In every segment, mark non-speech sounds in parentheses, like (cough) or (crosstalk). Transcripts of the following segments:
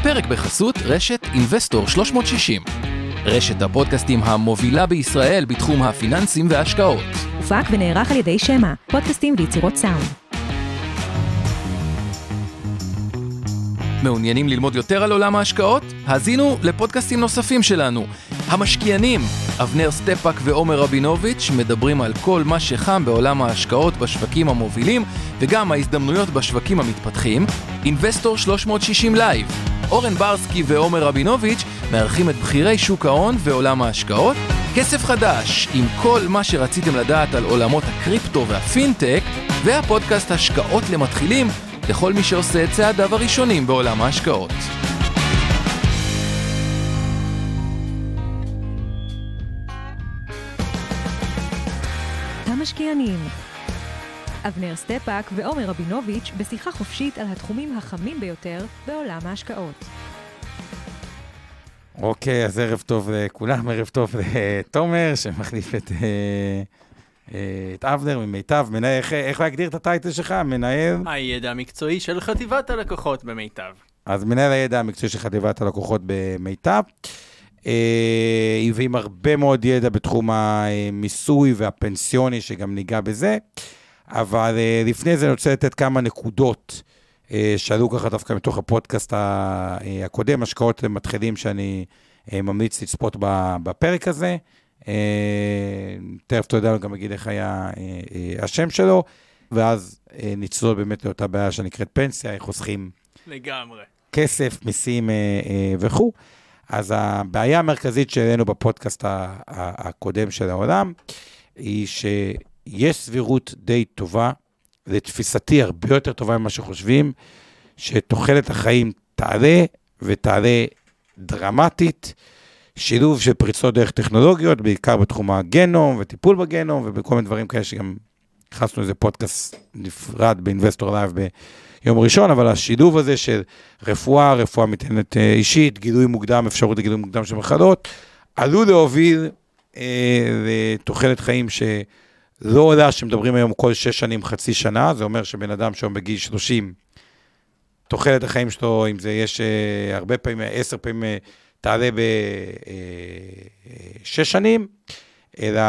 הפרק בחסות רשת אינבסטור 360. רשת הפודקאסטים המובילה בישראל בתחום הפיננסים וההשקעות. הופק ונערך על ידי שמע, פודקאסטים ויצירות סאונד. מעוניינים ללמוד יותר על עולם ההשקעות? האזינו לפודקאסטים נוספים שלנו. המשקיענים, אבנר סטפאק ועומר רבינוביץ' מדברים על כל מה שחם בעולם ההשקעות בשווקים המובילים וגם ההזדמנויות בשווקים המתפתחים. אינבסטור 360 live, אורן ברסקי ועומר רבינוביץ' מארחים את בכירי שוק ההון ועולם ההשקעות. כסף חדש, עם כל מה שרציתם לדעת על עולמות הקריפטו והפינטק, והפודקאסט השקעות למתחילים לכל מי שעושה את צעדיו הראשונים בעולם ההשקעות. המשקיענים אבנר סטפאק ועומר רבינוביץ' בשיחה חופשית על התחומים החמים ביותר בעולם ההשקעות. אוקיי, אז ערב טוב לכולם, ערב טוב לתומר, שמחליף את, אה, אה, את אבנר ממיטב. מנהל, איך, איך להגדיר את הטייטל שלך? מנהל? הידע המקצועי של חטיבת הלקוחות במיטב. אז מנהל הידע המקצועי של חטיבת הלקוחות במיטב. אה, ועם הרבה מאוד ידע בתחום המיסוי והפנסיוני, שגם ניגע בזה. אבל אה, לפני זה אני רוצה לתת כמה נקודות אה, שעלו ככה דווקא מתוך הפודקאסט הקודם, השקעות מתחילים שאני ממליץ לצפות בפרק הזה. תכף אתה יודע גם אגיד איך היה השם שלו, ואז נצלול באמת לאותה בעיה שנקראת פנסיה, איך חוסכים לגמרי. כסף, מיסים וכו'. אז הבעיה המרכזית שהעלינו בפודקאסט הקודם של העולם, היא שיש סבירות די טובה, לתפיסתי הרבה יותר טובה ממה שחושבים, שתוחלת החיים תעלה ותעלה דרמטית. שילוב של פריצות דרך טכנולוגיות, בעיקר בתחום הגנום וטיפול בגנום ובכל מיני דברים כאלה שגם נכנסנו לזה פודקאסט נפרד באינבסטור live יום ראשון, אבל השילוב הזה של רפואה, רפואה מותאמת אה, אישית, גילוי מוקדם, אפשרות לגילוי מוקדם של מחלות, עלול להוביל אה, לתוחלת חיים שלא עולה, שמדברים היום כל שש שנים, חצי שנה, זה אומר שבן אדם שהיום בגיל 30, תוחלת החיים שלו, אם זה יש אה, הרבה פעמים, עשר פעמים, אה, תעלה בשש אה, שנים, אלא,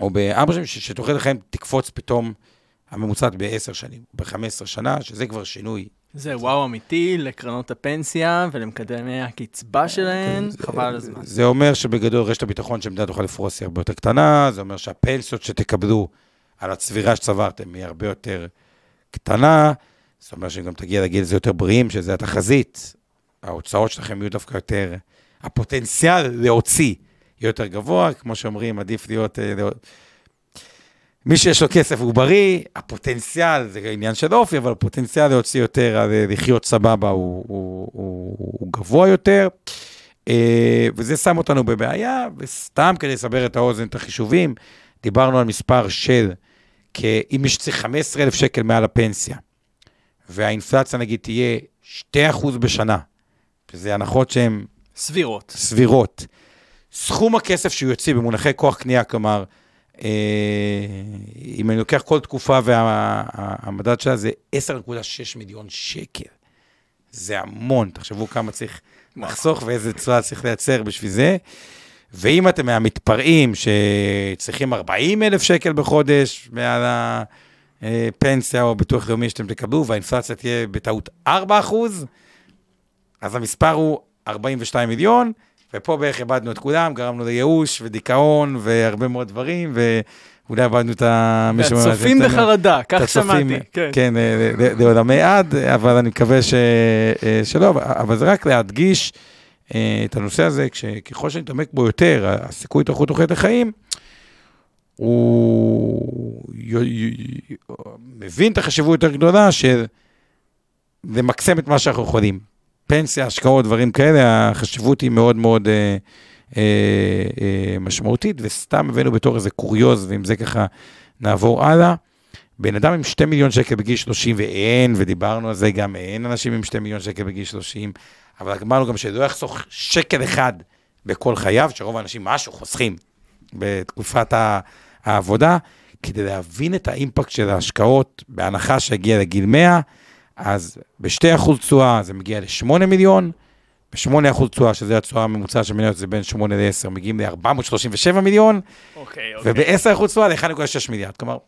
או בארבע שנים, שתוחלת החיים תקפוץ פתאום הממוצעת ב-10 שנים, ב-15 שנה, שזה כבר שינוי. זה וואו אמיתי לקרנות הפנסיה ולמקדמי הקצבה שלהן, כן, חבל על הזמן. זה אומר שבגדול רשת הביטחון שהמדינה תוכל לפרוס היא הרבה יותר קטנה, זה אומר שהפנסיות שתקבלו על הצבירה שצברתם היא הרבה יותר קטנה, זאת אומרת שגם תגיע לגיל זה יותר בריאים, שזה התחזית, ההוצאות שלכם יהיו דווקא יותר, הפוטנציאל להוציא יהיה יותר גבוה, כמו שאומרים, עדיף להיות... אה, מי שיש לו כסף הוא בריא, הפוטנציאל, זה עניין של אופי, אבל הפוטנציאל להוציא יותר, לחיות סבבה הוא, הוא, הוא, הוא גבוה יותר. אה, וזה שם אותנו בבעיה, וסתם כדי לסבר את האוזן, את החישובים, דיברנו על מספר של, אם מי שצריך 15,000 שקל מעל הפנסיה, והאינפלציה נגיד תהיה 2% בשנה, שזה הנחות שהן... סבירות. סבירות. סכום הכסף שהוא יוציא במונחי כוח קנייה, כלומר, אה, אם אני לוקח כל תקופה והמדד שלה זה 10.6 מיליון שקל. זה המון, תחשבו כמה צריך לחסוך ואיזה צורה צריך לייצר בשביל זה. ואם אתם מהמתפרעים שצריכים 40 אלף שקל בחודש מעל הפנסיה או ביטוח לאומי שאתם תקבלו, והאינפלציה תהיה בטעות 4 אחוז, אז המספר הוא 42 מיליון, ופה בערך איבדנו את כולם, גרמנו לייאוש ודיכאון והרבה מאוד דברים, ואולי איבדנו את ה... הצופים בחרדה, כך שמעתי. כן, כן לעולמי עד, אבל אני מקווה ש... אה, שלא, אבל זה רק להדגיש אה, את הנושא הזה, ככל שנתעמק בו יותר, הסיכוי התארכות תוחלת החיים, הוא מבין את החשיבות יותר גדולה של למקסם את מה שאנחנו יכולים. פנסיה, השקעות, דברים כאלה, החשיבות היא מאוד מאוד אה, אה, אה, משמעותית, וסתם הבאנו בתור איזה קוריוז, ועם זה ככה נעבור הלאה. בן אדם עם 2 מיליון שקל בגיל 30, ואין, ודיברנו על זה גם, אין אנשים עם 2 מיליון שקל בגיל 30, אבל אמרנו גם שלא יחסוך שקל אחד בכל חייו, שרוב האנשים משהו חוסכים בתקופת העבודה, כדי להבין את האימפקט של ההשקעות, בהנחה שהגיע לגיל 100, אז ב-2% תשואה זה מגיע ל-8 מיליון, ב-8% תשואה, שזה התשואה הממוצעת של מניות, זה בין 8 ל-10, מגיעים ל-437 מיליון, אוקיי, וב-10% תשואה ל-1.6 מיליארד. כלומר,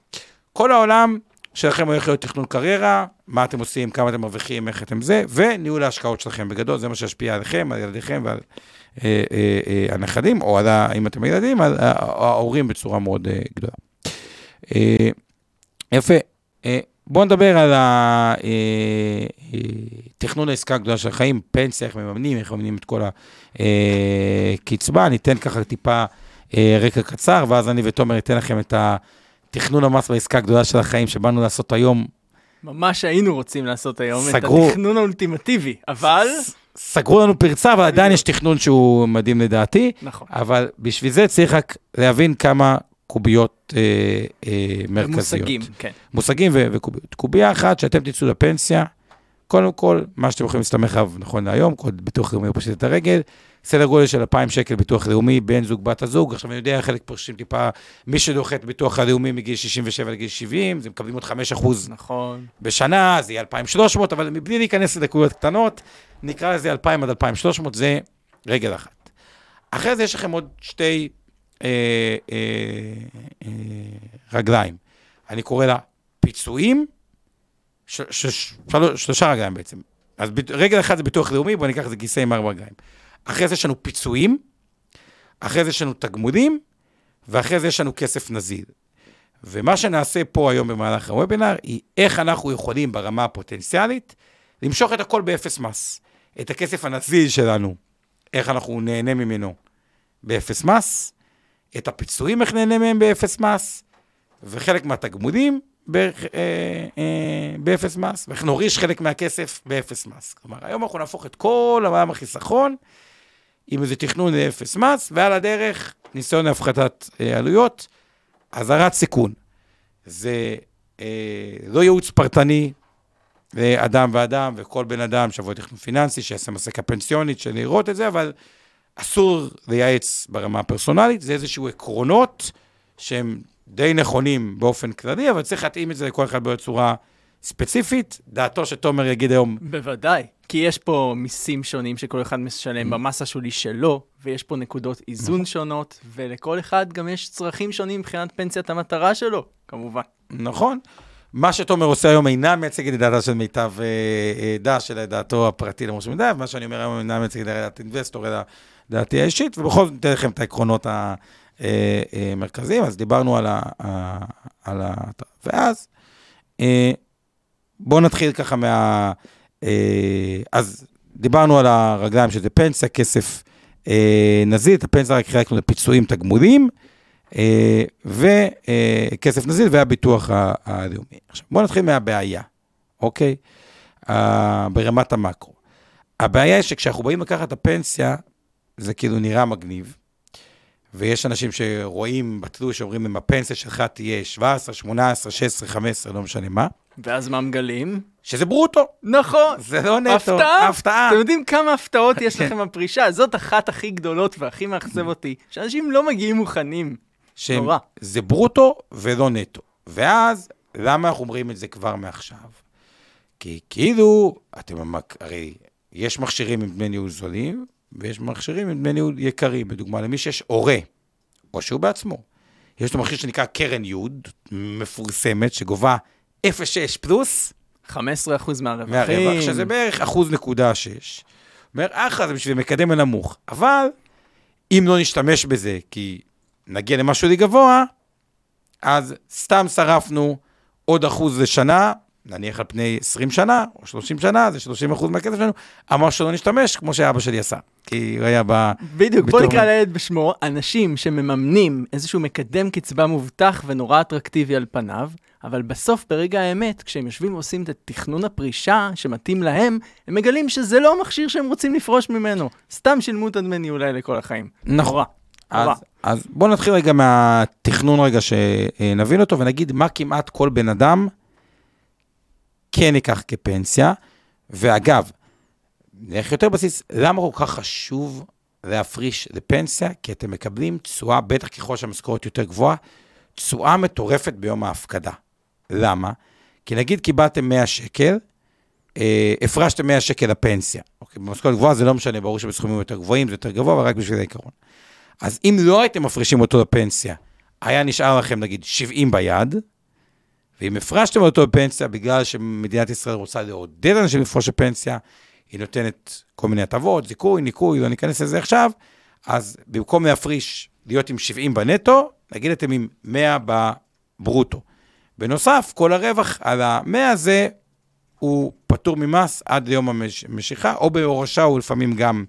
כל העולם שלכם הולך להיות תכנון קריירה, מה אתם עושים, כמה אתם מרוויחים, איך אתם זה, וניהול ההשקעות שלכם בגדול, זה מה שישפיע עליכם, על ילדיכם ועל אה, אה, אה, הנכדים, או על, אם אתם ילדים, על ה- ההורים בצורה מאוד אה, גדולה. אה, יפה. אה, בואו נדבר על התכנון העסקה הגדולה של החיים, פנסיה, איך מממנים, איך מממנים את כל הקצבה. אני אתן ככה טיפה אה, רקע קצר, ואז אני ותומר ניתן לכם את התכנון המס בעסקה הגדולה של החיים שבאנו לעשות היום. ממש היינו רוצים לעשות היום סגרו. את התכנון האולטימטיבי, אבל... סגרו לנו פרצה, אבל עדיין יש תכנון שהוא מדהים לדעתי, נכון. אבל בשביל זה צריך רק להבין כמה קוביות אה, אה, מרכזיות. מושגים, כן. מושגים ו- וקוביות. קובייה אחת, שאתם תצאו לפנסיה, קודם כל, מה שאתם יכולים להסתמך עליו נכון להיום, כל ביטוח לאומי פשוט את הרגל, סדר גודל של 2,000 שקל ביטוח לאומי, בן זוג, בת הזוג, עכשיו אני יודע, חלק פורשים טיפה, מי שדוחה את ביטוח הלאומי מגיל 67 לגיל 70, זה מקבלים עוד 5 אחוז נכון. בשנה, זה יהיה 2,300, אבל מבלי להיכנס לדקויות קטנות, נקרא לזה 2,000 עד 2,300, זה רגל אחת. אחרי זה יש לכם עוד שתי אה, אה, אה, רגליים. אני קורא לה פיצויים, ש, ש, ש, שלוש, שלושה רגליים בעצם. אז ב, רגל אחת זה ביטוח לאומי, בואו ניקח את זה כיסא עם ארבע רגליים. אחרי זה יש לנו פיצויים, אחרי זה יש לנו תגמולים, ואחרי זה יש לנו כסף נזיל. ומה שנעשה פה היום במהלך הוובינר, היא איך אנחנו יכולים ברמה הפוטנציאלית למשוך את הכל באפס מס. את הכסף הנזיל שלנו, איך אנחנו נהנה ממנו באפס מס, את הפיצויים, איך נהנה מהם באפס מס, וחלק מהתגמולים בערך, אה, אה, באפס מס, ואיך נוריש חלק מהכסף באפס מס. כלומר, היום אנחנו נהפוך את כל העולם החיסכון עם איזה תכנון לאפס מס, ועל הדרך ניסיון להפחתת אה, עלויות. אזהרת סיכון. זה אה, לא ייעוץ פרטני לאדם ואדם, וכל בן אדם שיבוא לתכנון פיננסי, שיעשה מסקה פנסיונית, של לראות את זה, אבל אסור לייעץ ברמה הפרסונלית, זה איזשהו עקרונות שהם די נכונים באופן כללי, אבל צריך להתאים את זה לכל אחד בצורה ספציפית. דעתו שתומר יגיד היום, בוודאי, כי יש פה מיסים שונים שכל אחד Mm. משלם במס השולי שלו, ויש פה נקודות איזון שונות, ולכל אחד גם יש צרכים שונים מבחינת פנסיית המטרה שלו, כמובן. נכון. מה שתומר עושה היום אינה מייצגת את דעתה של מיטב אה, אה, דש, אלא את דעתו הפרטי למרות שמידה, ומה שאני אומר היום אינה מייצגת את דעת אינבסטור, אלא דעתי האישית, ובכל זאת ניתן לכם את העקרונות המרכזיים. אז דיברנו על ה... על ה ואז, אה, בואו נתחיל ככה מה... אה, אז דיברנו על הרגליים שזה פנסיה, כסף אה, נזיל, את הפנסיה רק חילקנו לפיצויים, תגמולים. אה, וכסף נזיל והביטוח הלאומי. עכשיו, בואו נתחיל מהבעיה, אוקיי? אה, ברמת המקרו. הבעיה היא שכשאנחנו באים לקחת את הפנסיה, זה כאילו נראה מגניב, ויש אנשים שרואים בתלוש, שאומרים אם הפנסיה שלך תהיה 17, 18, 16, 15, לא משנה מה, ואז מה מגלים? שזה ברוטו, נכון. זה לא נטו, הפתעה? הפתעה. אתם יודעים כמה הפתעות יש כן. לכם בפרישה? זאת אחת הכי גדולות והכי מאכזב אותי, שאנשים לא מגיעים מוכנים. שהם- נורא. זה ברוטו ולא נטו. ואז, למה אנחנו אומרים את זה כבר מעכשיו? כי כאילו, אתם, הרי יש מכשירים עם דמי ניהול זולים, ויש מכשירים עם דמי ניהול יקרים. בדוגמה, למי שיש הורה, או שהוא בעצמו, יש לו מכשיר שנקרא קרן יוד, מפורסמת, שגובה 0.6 פלוס 15% מהרווחים. מהרווח, שזה בערך אחוז נקודה שש. אומר, אחלה, זה בשביל מקדם הנמוך. אבל אם לא נשתמש בזה, כי נגיע למשהו לי גבוה, אז סתם שרפנו עוד אחוז לשנה, נניח על פני 20 שנה, או 30 שנה, זה 30 אחוז מהכסף שלנו, אמר שלא נשתמש, כמו שאבא שלי עשה. כי הוא היה ב... בדיוק, בוא בתור- נקרא לילד בשמו, אנשים שמממנים איזשהו מקדם קצבה מובטח ונורא אטרקטיבי על פניו, אבל בסוף, ברגע האמת, כשהם יושבים ועושים את תכנון הפרישה שמתאים להם, הם מגלים שזה לא המכשיר שהם רוצים לפרוש ממנו. סתם שילמו את הדמי ניהול האלה כל החיים. נכון. אז, אז בואו נתחיל רגע מהתכנון רגע שנבין אותו, ונגיד מה כמעט כל בן אדם כן ייקח כפנסיה. ואגב, נלך יותר בסיס, למה כל כך חשוב להפריש לפנסיה? כי אתם מקבלים תשואה, בטח ככל שהמשכורת יותר גבוהה, תשואה מטורפת ביום ההפקדה. למה? כי נגיד קיבלתם 100 שקל, אה, הפרשתם 100 שקל לפנסיה. אוקיי, במשכורת גבוהה זה לא משנה, ברור שבסכומים יותר גבוהים זה יותר גבוה, אבל רק בשביל העיקרון. אז אם לא הייתם מפרישים אותו לפנסיה, היה נשאר לכם נגיד 70 ביד, ואם הפרשתם אותו לפנסיה בגלל שמדינת ישראל רוצה לעודד אנשים לפרוש לפנסיה, היא נותנת כל מיני הטבות, זיכוי, ניקוי, לא ניכנס לזה עכשיו, אז במקום להפריש, להיות עם 70 בנטו, נגיד אתם עם 100 בברוטו. בנוסף, כל הרווח על ה-100 הזה הוא פטור ממס עד ליום המשיכה, או בהורשה הוא לפעמים גם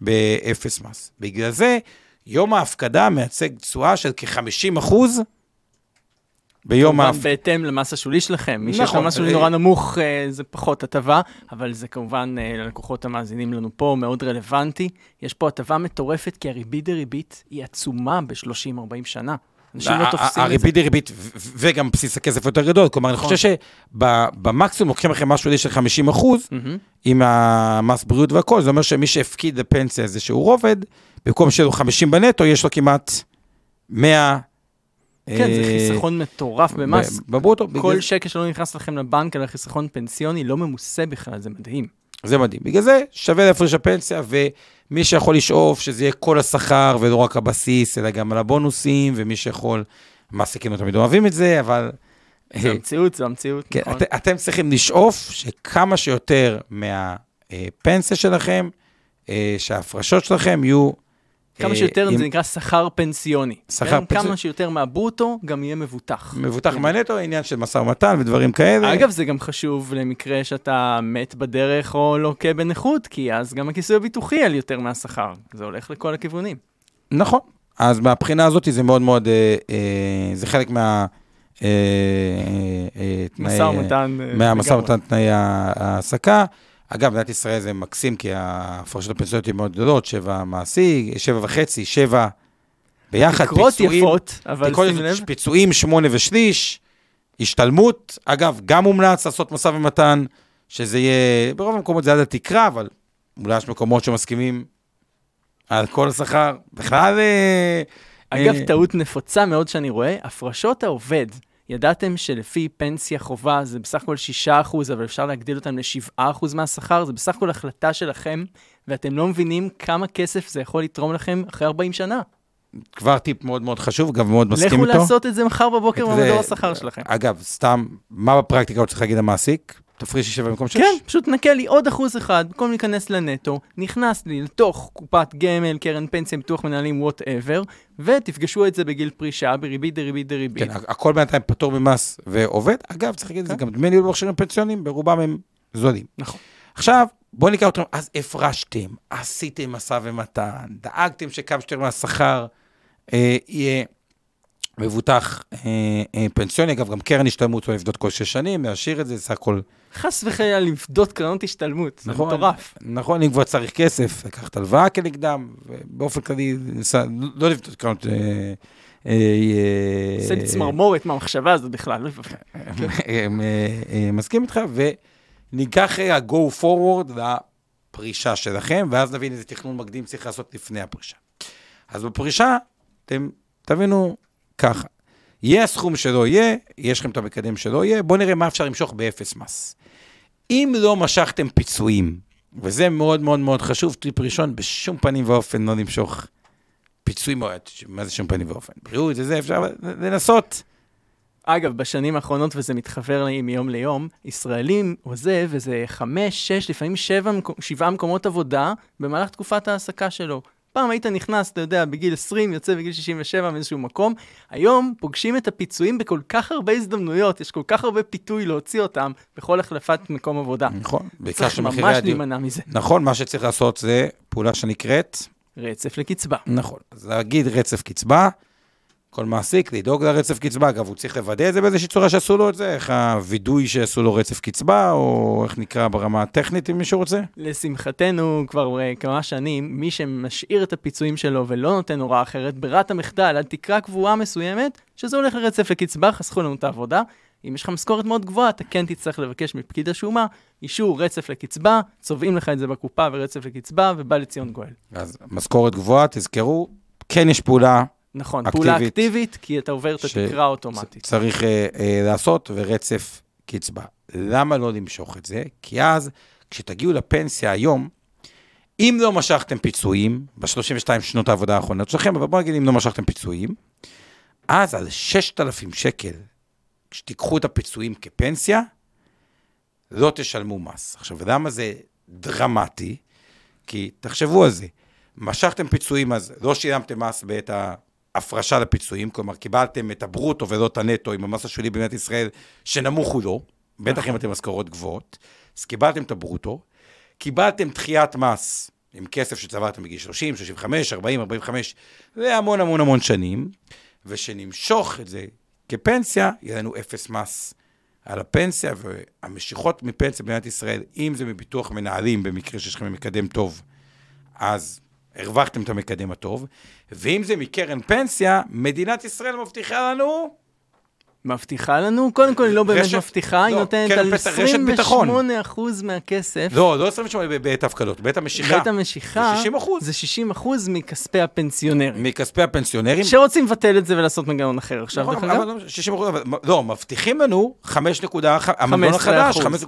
באפס מס. בגלל זה, יום ההפקדה מייצג תשואה של כ-50 אחוז ביום ההפקדה. בהתאם למס השולי שלכם. מי שיש לו נכון, מס שולי אה, נורא נמוך, אה, זה פחות הטבה, אבל זה כמובן אה, ללקוחות המאזינים לנו פה מאוד רלוונטי. יש פה הטבה מטורפת, כי הריבית דריבית היא עצומה ב-30-40 שנה. אנשים לא תופסים את זה. הריבית ו- ו- וגם בסיס הכסף יותר גדול. כלומר, אני נכון. חושב שבמקסימום לוקחים לכם משהו של 50 אחוז. עם המס בריאות והכל, זה אומר שמי שהפקיד לפנסיה איזשהו רובד, במקום שיהיה לו 50 בנטו, יש לו כמעט 100... כן, זה אה, חיסכון מטורף במס. בברוטו. כל שקל שלא נכנס לכם לבנק על החיסכון פנסיוני לא ממוסה בכלל, זה מדהים. זה מדהים. בגלל זה שווה להפריש לפנסיה, ומי שיכול לשאוף שזה יהיה כל השכר ולא רק הבסיס, אלא גם על הבונוסים, ומי שיכול, המעסיקים לא תמיד אוהבים את זה, אבל... זו המציאות, זו המציאות, כן, נכון. את, אתם צריכים לשאוף שכמה שיותר מהפנסיה שלכם, אה, שההפרשות שלכם יהיו... כמה אה, שיותר עם זה נקרא שכר פנסיוני. שכר כן? פנסיוני. כמה שיותר מהברוטו גם יהיה מבוטח. מבוטח מהנטו, עניין של משא ומתן ודברים כאלה. אגב, זה גם חשוב למקרה שאתה מת בדרך או לוקה בנכות, כי אז גם הכיסוי הביטוחי על יותר מהשכר. זה הולך לכל הכיוונים. נכון. אז מהבחינה הזאת זה מאוד מאוד, אה, אה, זה חלק מה... אה, אה, משא ומתן. מהמשא. ומתן תנאי ההעסקה. אגב, במדינת ישראל זה מקסים, כי ההפרשות הפנסיוניות הן מאוד גדולות, שבע מעסיק, שבע וחצי, שבע ביחד, תקרות פיצויים, יפות, אבל תקרות שים לב, פיצויים שמונה ושליש, השתלמות, אגב, גם מומלץ לעשות משא ומתן, שזה יהיה, ברוב המקומות זה עד התקרה, אבל אולי יש מקומות שמסכימים על כל השכר, בכלל... אה, אגב, אה, טעות נפוצה מאוד שאני רואה, הפרשות העובד. ידעתם שלפי פנסיה חובה זה בסך הכל 6%, אבל אפשר להגדיל אותם ל-7% מהשכר? זה בסך הכל החלטה שלכם, ואתם לא מבינים כמה כסף זה יכול לתרום לכם אחרי 40 שנה. כבר טיפ מאוד מאוד חשוב, גם מאוד מסכים לכו איתו. לעשות את זה מחר בבוקר במדור השכר שלכם. אגב, סתם, מה בפרקטיקה הוא צריך להגיד למעסיק? תפרישי שבע במקום שש? כן, פשוט ינקה לי עוד אחוז אחד, במקום להיכנס לנטו, נכנס לי לתוך קופת גמל, קרן פנסיה, ביטוח מנהלים, whatever, ותפגשו את זה בגיל פרישה, בריבית דריבית דריבית. כן, הכל בינתיים פטור ממס ועובד. אגב, צריך להגיד את זה, כן. גם דמי ניהול במכשירים פנסיוניים, ברובם הם זולים. נכון. עכשיו, בואו ניקח אתכם, אז הפרשתם, עשיתם משא ומתן, דאגתם שכמה שיותר מהשכר אה, יהיה מבוטח אה, אה, פנסיוני. אגב, גם קרן השתלמות לא לבדות כל שש שנים, להשאיר את זה, סך הכל חס וחלילה לפדות קרנות השתלמות, זה נכון. מטורף. נכון, אם כבר צריך כסף, לקחת הלוואה כנגדם, ובאופן כללי, לא לבדוק קרנות... אה, אה, אה, עושה לי צמרמורת מהמחשבה הזאת בכלל. לא יפה. אה, מסכים איתך, וניקח רגע go forward לפרישה שלכם, ואז נבין איזה תכנון מקדים צריך לעשות לפני הפרישה. אז בפרישה, אתם תבינו ככה, יהיה הסכום שלא יהיה, יש לכם את המקדם שלא יהיה, בואו נראה מה אפשר למשוך באפס מס. אם לא משכתם פיצויים, וזה מאוד מאוד מאוד חשוב, טיפ ראשון, בשום פנים ואופן לא למשוך פיצויים, מה זה שום פנים ואופן? בריאות, זה זה, אפשר לנסות. אגב, בשנים האחרונות, וזה מתחבר לי מיום ליום, ישראלים עוזב איזה חמש, שש, לפעמים שבע, שבעה מקומות עבודה במהלך תקופת ההעסקה שלו. פעם היית נכנס, אתה יודע, בגיל 20, יוצא בגיל 67 מאיזשהו מקום. היום פוגשים את הפיצויים בכל כך הרבה הזדמנויות, יש כל כך הרבה פיתוי להוציא אותם בכל החלפת מקום עבודה. נכון, בעיקר צריך שמחירי ממש הדיור. להימנע מזה. נכון, מה שצריך לעשות זה פעולה שנקראת, רצף לקצבה. נכון, אז להגיד רצף קצבה, כל מעסיק לדאוג לרצף קצבה, אגב, הוא צריך לוודא את זה באיזושהי צורה שעשו לו את זה, איך הווידוי שעשו לו רצף קצבה, או איך נקרא ברמה הטכנית, אם מישהו רוצה? לשמחתנו, כבר uh, כמה שנים, מי שמשאיר את הפיצויים שלו ולא נותן הוראה אחרת, ברירת המחדל, עד תקרה קבועה מסוימת, שזה הולך לרצף לקצבה, חסכו לנו את העבודה. אם יש לך משכורת מאוד גבוהה, אתה כן תצטרך לבקש מפקיד השומה אישור רצף לקצבה, צובעים לך את זה בקופה ורצף לקצבה, ובא לציון גואל. אז משכורת גבוהה, תזכרו, כן יש פעולה נכון, אקטיבית. פעולה אקטיבית, כי אתה עובר את התקרה האוטומטית. שצריך אה, אה, לעשות, ורצף קצבה. למה לא למשוך את זה? כי אז, כשתגיעו לפנסיה היום, אם לא משכתם פיצויים, ב-32 שנות העבודה האחרונות שלכם, אבל בואו נגיד אם לא משכתם פיצויים, אז על 6,000 שקל, כשתיקחו את הפיצויים כפנסיה, לא תשלמו מס. עכשיו, למה זה דרמטי? כי תחשבו על זה, משכתם פיצויים, אז לא שילמתם מס בעת ההפרשה לפיצויים, כלומר, קיבלתם את הברוטו ולא את הנטו עם המס השולי במדינת ישראל, שנמוך הוא לא, בטח אם אתם משכורות גבוהות, אז קיבלתם את הברוטו, קיבלתם דחיית מס עם כסף שצברתם בגיל 30, 35, 40, 45, והמון המון המון שנים, ושנמשוך את זה כפנסיה, יהיה לנו אפס מס על הפנסיה, והמשיכות מפנסיה במדינת ישראל, אם זה מביטוח מנהלים, במקרה שיש לכם מקדם טוב, אז הרווחתם את המקדם הטוב, ואם זה מקרן פנסיה, מדינת ישראל מבטיחה לנו מבטיחה לנו? קודם כל, היא לא באמת רשת- מבטיחה, היא לא, נותנת קרן על פנסיה, רשת ביטחון. 28% מהכסף. לא, לא 28 בעת הפקדות, בעת המשיכה. בית המשיכה זה 60 אחוז. זה 60 אחוז מכספי הפנסיונרים. מכספי הפנסיונרים. שרוצים לבטל את זה ולעשות מנגנון אחר עכשיו, נכון, דרך אגב. לא, 60 אחוז, אבל לא, מבטיחים לנו 5 נקודה, המנגנון 15 החדש, אחוז.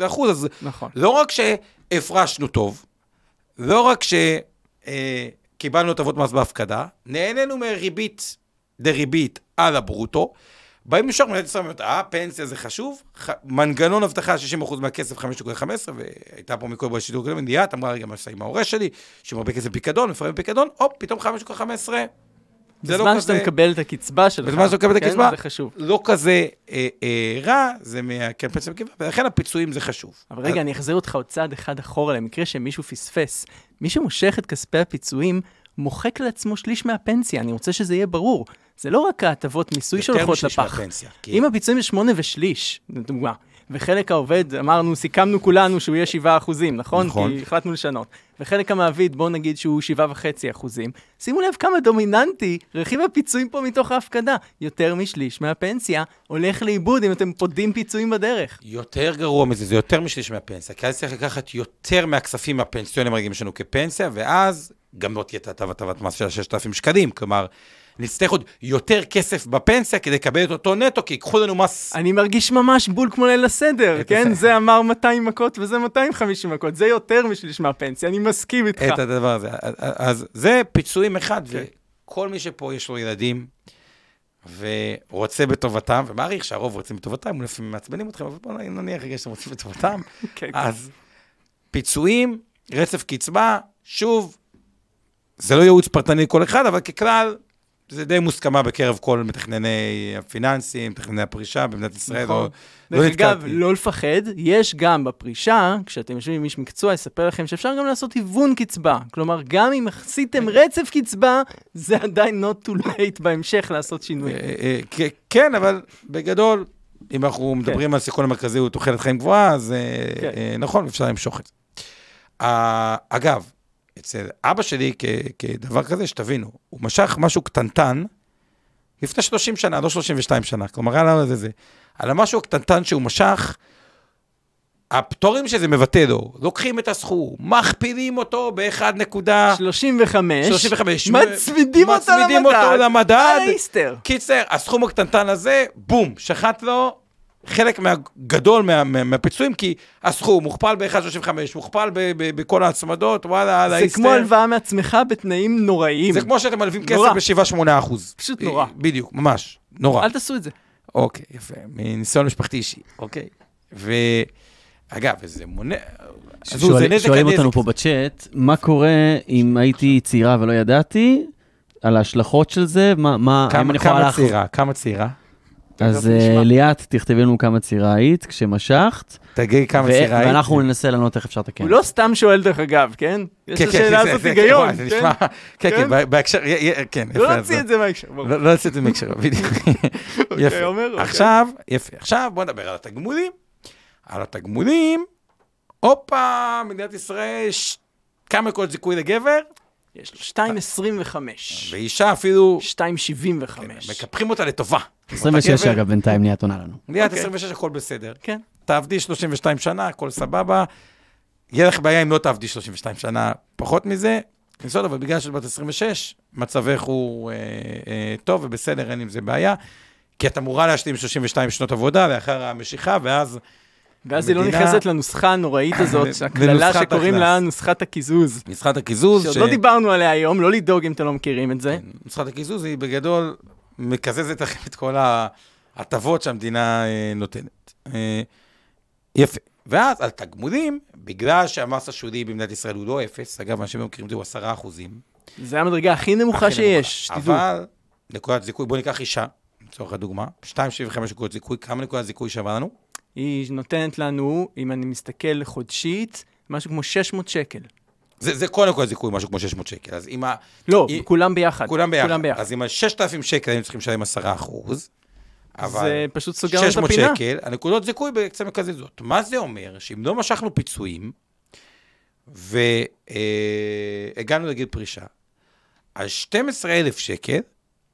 5.15 אחוז, אז נכון. לא רק שהפרשנו טוב, לא רק שקיבלנו הטבות מס בהפקדה, נהנינו מריבית דריבית על הברוטו, באים לשם, מדינת ישראל אומרת, אה, פנסיה זה חשוב, ח... מנגנון אבטחה 60% מהכסף 5.15, והייתה פה מקודם בשידור קודם, ליאת אמרה רגע מה עושה עם ההורה שלי, שעם הרבה כסף פיקדון, מפרעים פיקדון, הופ, פתאום 5.15. זה לא בזמן כזה, שאתה מקבל את הקצבה שלך. בזמן שאתה מקבל את כן? הקצבה. זה חשוב. לא כזה אה, אה, רע, זה מהקרן פנסיה מקיפה, ולכן הפיצויים זה חשוב. אבל רגע, אני אחזיר אותך עוד צעד אחד אחורה למקרה שמישהו פספס. מי שמושך את כספי הפיצויים, מוחק לעצמו שליש מהפנסיה, אני רוצה שזה יהיה ברור. זה לא רק ההטבות מיסוי יותר שהולכות משליש לפח. מהפנסיה, כי- אם הפיצויים זה שמונה ושליש, לדוגמה, וחלק העובד, אמרנו, סיכמנו כולנו שהוא יהיה שבעה אחוזים, נכון? נכון. כי החלטנו לשנות. וחלק המעביד, בואו נגיד שהוא שבעה וחצי אחוזים. שימו לב כמה דומיננטי רכיב הפיצויים פה מתוך ההפקדה. יותר משליש מהפנסיה הולך לאיבוד אם אתם פודים פיצויים בדרך. יותר גרוע מזה, זה יותר משליש מהפנסיה, כי אז צריך לקחת יותר מהכספים הפנסיונים הרגילים שלנו כפנסיה, ואז גם לא תהיה את הטבת מס של 6,000 שקלים. כלומר, נצטרך עוד יותר כסף בפנסיה כדי לקבל את אותו נטו, כי ייקחו לנו מס... אני מרגיש ממש בול כמו ליל הסדר, כן? זה. אמר 200 מכות וזה 250 מכות, זה יותר משליש מהפנסיה, אני מסכים איתך. את הדבר הזה. אז זה פיצויים אחד, כן. וכל מי שפה יש לו ילדים ורוצה בטובתם, ומעריך שהרוב רוצים בטובתם, אולי לפעמים מעצבנים אתכם, אבל בואו נניח רגע שאתם רוצים בטובתם, (laughs) כן, אז פיצויים, רצף קצבה, שוב, זה לא ייעוץ פרטני לכל אחד, אבל ככלל, זה די מוסכמה בקרב כל מתכנני הפיננסים, מתכנני הפרישה במדינת ישראל. נכון. לא- לא דרך אגב, נתקלתי. לא לפחד, יש גם בפרישה, כשאתם יושבים עם איש מקצוע, יספר לכם שאפשר גם לעשות היוון קצבה. כלומר, גם אם עשיתם רצף קצבה, זה עדיין not too late בהמשך לעשות שינויים. אה, אה, כ- כן, אבל בגדול, אם אנחנו מדברים על סיכון המרכזי הוא תוחלת חיים גבוהה, אז אה, כן. אה, נכון, אפשר למשוך את זה. אה, אגב, אצל אבא שלי, כ- כדבר כזה, שתבינו, הוא משך משהו קטנטן לפני 30 שנה, לא 32 שנה, כלומר, היה לנו זה זה. על המשהו הקטנטן שהוא משך, הפטורים שזה מבטא לו, לוקחים את הסכום, מכפילים אותו ב-1.35, 35, 35, מצמידים אותו למדד. מצמידים אותו למדד. על האיסטר. קיצר, הסכום הקטנטן הזה, בום, שחט לו חלק מהגדול מה, מה, מהפיצויים, כי הסכום מוכפל ב-1.35, מוכפל ב- ב- בכל ההצמדות, וואלה, על זה האיסטר. כמו הלוואה מעצמך בתנאים נוראיים. זה כמו שאתם מלווים נורא. כסף ב-7-8 אחוז. פשוט נורא. בדיוק, ממש, נורא. אל תעשו את זה. אוקיי, יפה, מניסיון משפחתי אישי, אוקיי. ואגב, זה מונע... עזבו, זה שואל, נזק שואלים. אותנו פה בצ'אט, מה קורה אם הייתי צעירה ולא ידעתי, על ההשלכות של זה, מה, מה, כמה, כמה? צעירה? כמה צעירה? אז. אה, ליאת, תכתבי לנו כמה צעירה היית כשמשכת, תגידי כמה צעירה היית. ואנחנו ננסה לענות איך אפשר לתקן. הוא לא סתם שואל דרך אגב, כן? יש כן, כן, לשאלה זה- הזאת זה- היגיון, כן? נשמע, כן, כן, כן? בהקשר, כן, יפה. לא אז להוציא את זה מהקשר. לא לא להוציא את זה מהקשר, (laughs) בדיוק. אוקיי, יפה. אוקיי. עכשיו, יפה. עכשיו בוא נדבר על התגמולים. על התגמולים, הופה, מדינת ישראל, כמה נקודות זיכוי לגבר, יש לו 2.25. ואישה אפילו, 2.75. מקפחים אותה לטובה. 26 אותה גבר. אגב, בינתיים ליאת עונה לנו. אוקיי. 26, הכל בסדר. כן. תעבדי 32 שנה, הכל סבבה. יהיה לך בעיה אם לא תעבדי 32 שנה פחות מזה. בסדר, אבל בגלל שאת בת 26, מצבך הוא אה, אה, טוב ובסדר, אין עם זה בעיה. כי את אמורה להשלים 32 שנות עבודה לאחר המשיכה, ואז ואז היא לא נכנסת לנוסחה הנוראית הזאת, (laughs) הקללה שקוראים. לה נוסחת הקיזוז. נוסחת הקיזוז, שעוד לא דיברנו עליה היום, לא לדאוג אם אתם לא מכירים את זה. נוסחת הקיזוז היא בגדול מקזזת לכם את כל ההטבות שהמדינה אה, נותנת. אה, יפה. ואז על תגמולים, בגלל שהמס השולי במדינת ישראל הוא לא אפס, אגב, אנשים לא מכירים את זה, הוא עשרה אחוזים. זה המדרגה הכי נמוכה שיש. שתדעו. אבל נקודת זיכוי, בואו ניקח אישה, לצורך הדוגמה, 2.75 נקודות זיכוי, כמה נקודת זיכוי שווה לנו? היא נותנת לנו, אם אני מסתכל חודשית, משהו כמו 600 שקל. זה, זה כל נקודת זיכוי, משהו כמו 600 שקל. אז אם ה... לא, היא- כולם ביחד. כולם ביחד. כולם ביחד. אז עם ה-6,000 שקל היינו צריכים לשלם 10 אחוז. אבל זה פשוט סוגר לנו את 600 הפינה. שקל, הנקודות זיכוי בעצם מקזזות. מה זה אומר? שאם לא משכנו פיצויים, והגענו לגיל פרישה, על 12,000 שקל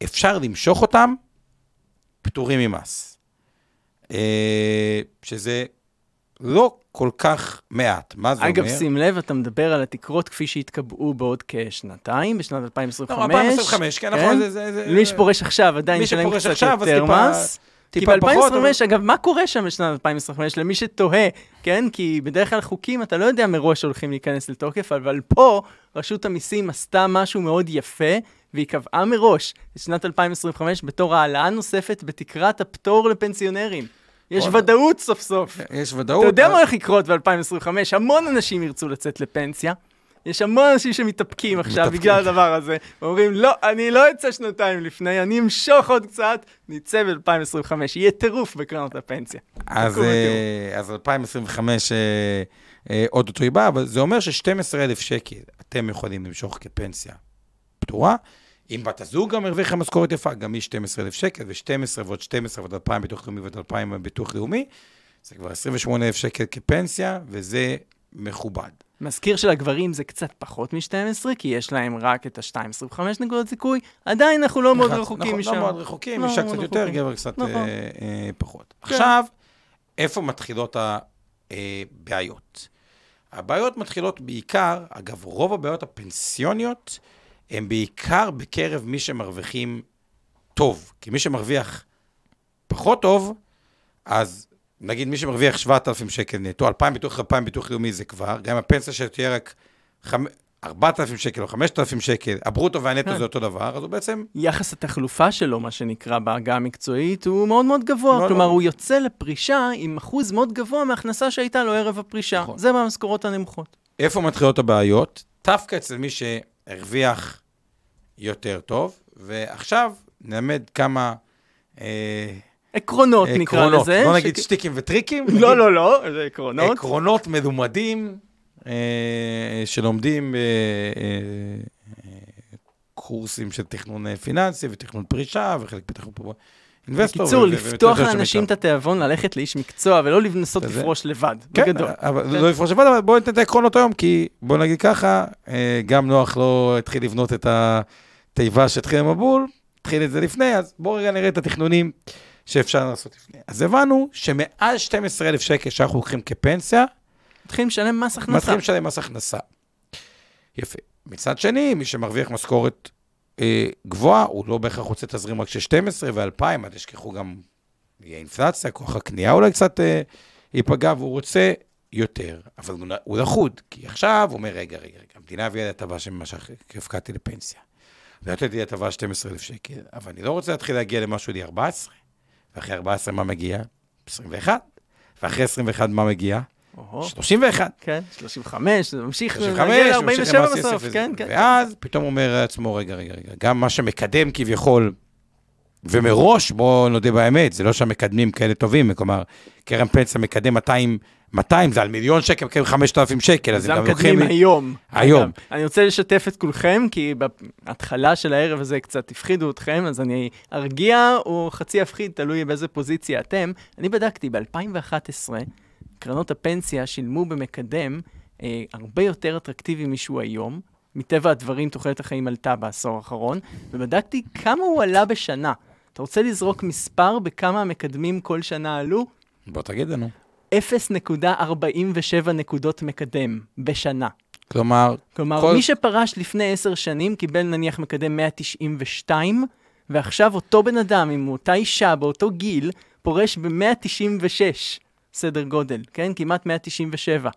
אפשר למשוך אותם פטורים ממס. אה, שזה לא כל כך מעט. מה זה אגב, אומר? שים לב, אתה מדבר על התקרות כפי שהתקבעו בעוד כשנתיים, בשנת 2025. לא, 2025, כן, נכון, זה- זה... זה- מי שפורש עכשיו עדיין ישלם קצת יותר מס. כי טיפה פחות, ב-2025, אגב, מה קורה שם בשנת 2025? למי שתוהה, כן? כי בדרך כלל חוקים, אתה לא יודע מראש שהולכים להיכנס לתוקף, אבל פה רשות המיסים עשתה משהו מאוד יפה, והיא קבעה מראש את שנת 2025 בתור העלאה נוספת בתקרת הפטור לפנסיונרים. יש נכון. ודאות סוף סוף. יש ודאות. אתה יודע מה הולך לקרות ב-2025? המון אנשים ירצו לצאת לפנסיה. יש המון אנשים שמתאפקים עכשיו מתאפקים. בגלל הדבר הזה, ואומרים, לא, אני לא אצא שנתיים לפני, אני אמשוך עוד קצת, נצא ב-2025, יהיה טירוף בקרנות הפנסיה. אז, אה, אז 2025 אה, אה, עוד אותו היא באה, אבל זה אומר ש-12,000 שקל אתם יכולים למשוך כפנסיה פטורה. אם בת הזוג גם הרוויחה משכורת יפה, גם היא 12,000 שקל, ו-12 ועוד 12 ועוד 2,000 ביטוח לאומי ועוד 2,000 ביטוח לאומי, זה כבר 28,000 שקל כפנסיה, וזה מכובד. מזכיר של הגברים זה קצת פחות מ-12, כי יש להם רק את ה-2.25 נקודות זיכוי, עדיין אנחנו לא מאוד נכון, רחוקים נכון, משם. לא מאוד רחוקים, לא אישה קצת יותר. גבר קצת נכון. אה, אה, פחות. כן. עכשיו, איפה מתחילות הבעיות? הבעיות מתחילות בעיקר, אגב, רוב הבעיות הפנסיוניות הן בעיקר בקרב מי שמרוויחים טוב. כי מי שמרוויח פחות טוב, אז נגיד מי שמרוויח 7,000 שקל נטו, 2,000 ביטוח 2,000 ביטוח לאומי זה כבר, גם הפנסיה שלו תהיה רק חמ- 4,000 שקל או 5,000 שקל, הברוטו והנטו כן. זה אותו דבר, אז הוא בעצם יחס התחלופה שלו, מה שנקרא בעגה המקצועית, הוא מאוד מאוד גבוה. מאוד כלומר, מאוד. הוא יוצא לפרישה עם אחוז מאוד גבוה מההכנסה שהייתה לו ערב הפרישה. נכון. זה מהמשכורות הנמוכות. איפה מתחילות הבעיות? דווקא אצל מי שהרוויח יותר טוב, ועכשיו נלמד כמה אה, עקרונות, נקרא עקרונות, לזה. לא נגיד ש- שטיקים וטריקים, לא, נגיד לא, לא, זה עקרונות. עקרונות מלומדים אה, שלומדים בקורסים של תכנון אה, פיננסי ותכנון פרישה, וחלק בתכנון פה אינבסטור. בקיצור, לפתוח לאנשים את. התיאבון, ללכת לאיש מקצוע, ולא לנסות לפרוש לבד, כן, בגדול. כן. לא לפרוש לבד, אבל בואו ניתן את העקרונות היום, כי בואו נגיד ככה, אה, גם נוח לא התחיל לבנות את התיבה שהתחיל המבול, התחיל את זה לפני, אז בואו רגע נראה את התכנונים שאפשר לעשות לפני. אז הבנו שמעל 12,000 שקל שאנחנו לוקחים כפנסיה, מתחילים לשלם מס הכנסה. מתחילים לשלם מס הכנסה. יפה. מצד שני, מי שמרוויח משכורת אה, גבוהה, הוא לא בהכרח רוצה תזרים רק של 12 ו-2,000, אל תשכחו גם, יהיה אינפלציה, כוח הקנייה אולי קצת אה, ייפגע, והוא רוצה יותר. אבל הוא, הוא לחוד, כי עכשיו הוא אומר, רגע, רגע, רגע, המדינה הביאה לי הטבה שמשך, כי הפקדתי לפנסיה. ונתתי לי הטבה 12,000 שקל, אבל אני לא רוצה להתחיל להגיע למשהו לי 14, ואחרי 14 מה מגיע? 21, ואחרי 21 מה מגיע? אוהו, 31. כן, 35, זה ממשיך 35, להגיע ממשיך ל-47 למס בסוף, יסף כן, וזה. כן. ואז פתאום אומר לעצמו, רגע, רגע, רגע, גם מה שמקדם כביכול, ומראש, בואו נודה באמת, זה לא שהמקדמים כאלה טובים, כלומר, קרן פנסיה מקדם 200, 200 זה על מיליון שקל, מקדם 5,000 שקל, אז זה הם גם לוקחים... המקדמים היום. היום. אגב, אני רוצה לשתף את כולכם, כי בהתחלה של הערב הזה קצת הפחידו אתכם, אז אני ארגיע או חצי אפחיד, תלוי באיזה פוזיציה אתם. אני בדקתי, ב-2011, קרנות הפנסיה שילמו במקדם אה, הרבה יותר אטרקטיבי משהוא היום. מטבע הדברים, תוחלת החיים עלתה בעשור האחרון, ובדקתי כמה הוא עלה בשנה. אתה רוצה לזרוק מספר בכמה המקדמים כל שנה עלו? בוא תגיד לנו. 0.47 נקודות מקדם בשנה. כלומר, כלומר, כל- מי שפרש לפני עשר שנים קיבל נניח מקדם 192, ועכשיו אותו בן אדם עם אותה אישה באותו גיל, פורש ב-196 סדר גודל, כן? כמעט 197.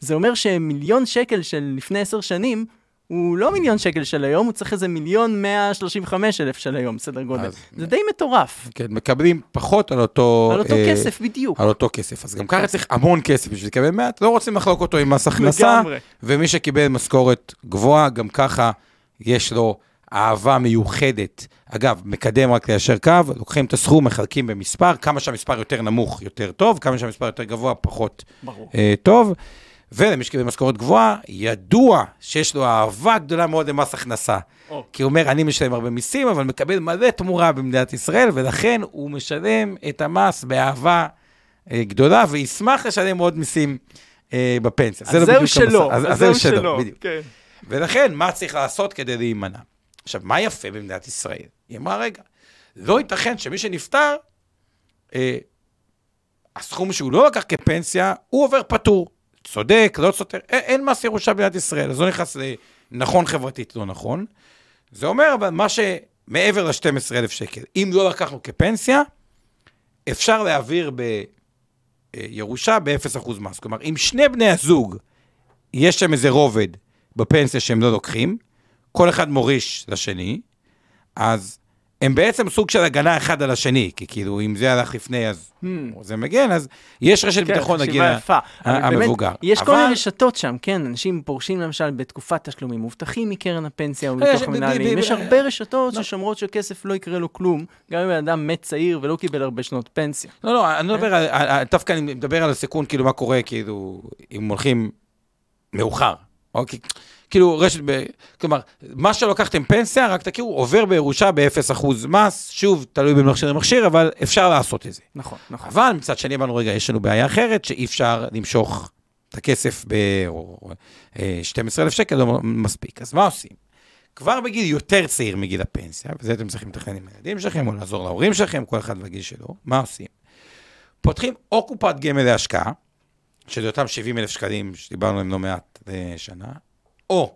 זה אומר שמיליון שקל של לפני עשר שנים, הוא לא מיליון שקל של היום, הוא צריך איזה מיליון 135 אלף של היום, סדר גודל. אז- זה די מטורף. כן, מקבלים פחות על אותו... על אותו אה, כסף בדיוק. על אותו כסף. אז גם ככה צריך המון כסף בשביל לקבל מעט, לא רוצים לחלוק אותו עם מס הכנסה, לגמרי. ומי שקיבל משכורת גבוהה, גם ככה יש לו אהבה מיוחדת. אגב, מקדם רק ליישר קו, לוקחים את הסכום, מחלקים במספר, כמה שהמספר יותר נמוך, יותר טוב, כמה שהמספר יותר גבוה, פחות ברור. אה, טוב. ולמי שקיבל משכורת גבוהה, ידוע שיש לו אהבה גדולה מאוד למס הכנסה. או. כי הוא אומר, אני משלם הרבה מיסים, אבל מקבל מלא תמורה במדינת ישראל, ולכן הוא משלם את המס באהבה אה, גדולה, וישמח לשלם עוד מיסים אה, בפנסיה. אז לא זהו בדיוק שלו, אז- אז אז זהו שלו. בדיוק. כן. ולכן, מה צריך לעשות כדי להימנע? עכשיו, מה יפה במדינת ישראל? היא אמרה, רגע, לא ייתכן שמי שנפטר, אה, הסכום שהוא לא לקח כפנסיה, הוא עובר פטור. צודק, לא סותר, אין, אין מס ירושה במדינת ישראל, אז לא נכנס לנכון חברתית, לא נכון. זה אומר, אבל מה שמעבר ל-12,000 שקל, אם לא לקחנו כפנסיה, אפשר להעביר בירושה ב-0% מס. כלומר, אם שני בני הזוג, יש שם איזה רובד בפנסיה שהם לא לוקחים, כל אחד מוריש לשני, אז הם בעצם סוג של הגנה אחד על השני, כי כאילו, אם זה הלך לפני, אז Hmm. זה מגן, אז יש רשת כן, ביטחון באמת, המבוגר. יש כל אבל- מיני רשתות שם, כן, אנשים פורשים למשל בתקופת תשלומים מובטחים מקרן הפנסיה או יש- מתוך המנהלים. יש הרבה רשתות לא. ששומרות שכסף לא יקרה לו כלום, גם אם בן אדם מת צעיר ולא קיבל הרבה שנות פנסיה. לא, לא, אני לא מדבר על, על- על- דווקא אני מדבר על הסיכון, כאילו, מה קורה, כאילו, אם הולכים מאוחר, אוקיי? כאילו, רשת, ב... כלומר, מה שלקחתם פנסיה, רק תכירו, עובר בירושה ב-0% מס, שוב, תלוי במכשיר למכשיר, אבל אפשר לעשות את זה. נכון, נכון. אבל מצד שני, אמרנו, רגע, יש לנו בעיה אחרת, שאי אפשר למשוך את הכסף ב-12,000 שקל, לא מספיק. אז מה עושים? כבר בגיל יותר צעיר מגיל הפנסיה, וזה אתם צריכים לתכנן עם הילדים שלכם, או לעזור להורים שלכם, כל אחד בגיל שלו, מה עושים? פותחים או קופת גמל להשקעה, שזה אותם 70 אלף שקלים שדיברנו עליהם לא מעט לשנה, או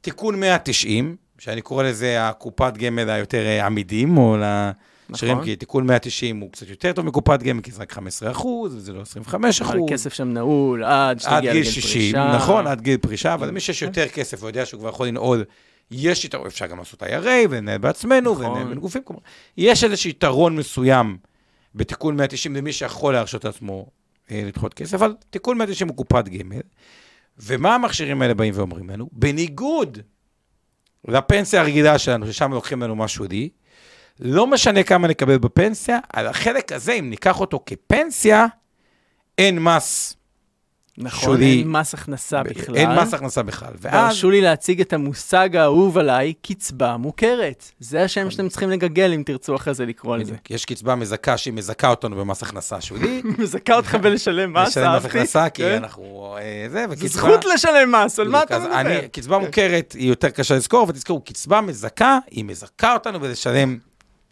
תיקון 190, שאני קורא לזה הקופת גמל היותר אה, עמידים, או לשרירים, נכון. כי תיקון 190 הוא קצת יותר טוב מקופת גמל, כי זה רק 15 אחוז, וזה לא 25 אבל אחוז. כסף שם נעול עד עד שתגיע גיל לגיל 60, פרישה. נכון, עד גיל פרישה, אבל למי שיש יותר כסף ויודע שהוא כבר יכול לנעול, יש יתרון, אפשר גם לעשות IRA ולנהל בעצמנו, נכון. ולנהל בין גופים, כלומר, יש איזשהו יתרון מסוים בתיקון 190 למי שיכול להרשות לעצמו אה, לדחות כסף, אבל תיקון 190 הוא קופת גמל, ומה המכשירים האלה באים ואומרים לנו? בניגוד לפנסיה הרגילה שלנו, ששם לוקחים לנו משהו שולי, לא משנה כמה נקבל בפנסיה, על החלק הזה, אם ניקח אותו כפנסיה, אין מס נכון, שולי. אין מס הכנסה בכלל. אין מס הכנסה בכלל. ואז, והרשו לי להציג את המושג האהוב עליי, קצבה מוכרת. זה השם שאתם צריכים לגגל אם תרצו אחרי זה לקרוא על זה. בדיוק, יש קצבה מזכה שהיא מזכה אותנו במס הכנסה שולי. (laughs) מזכה אותך בלשלם מס, לשלם מס אהבתי. הכנסה, כי כן. אנחנו... אה, זה, זו וקצבה... זכות לשלם מס, על מה אתה מדבר? אני- קצבה מוכרת היא יותר קשה לזכור, ותזכרו, קצבה מזכה, היא מזכה אותנו בלשלם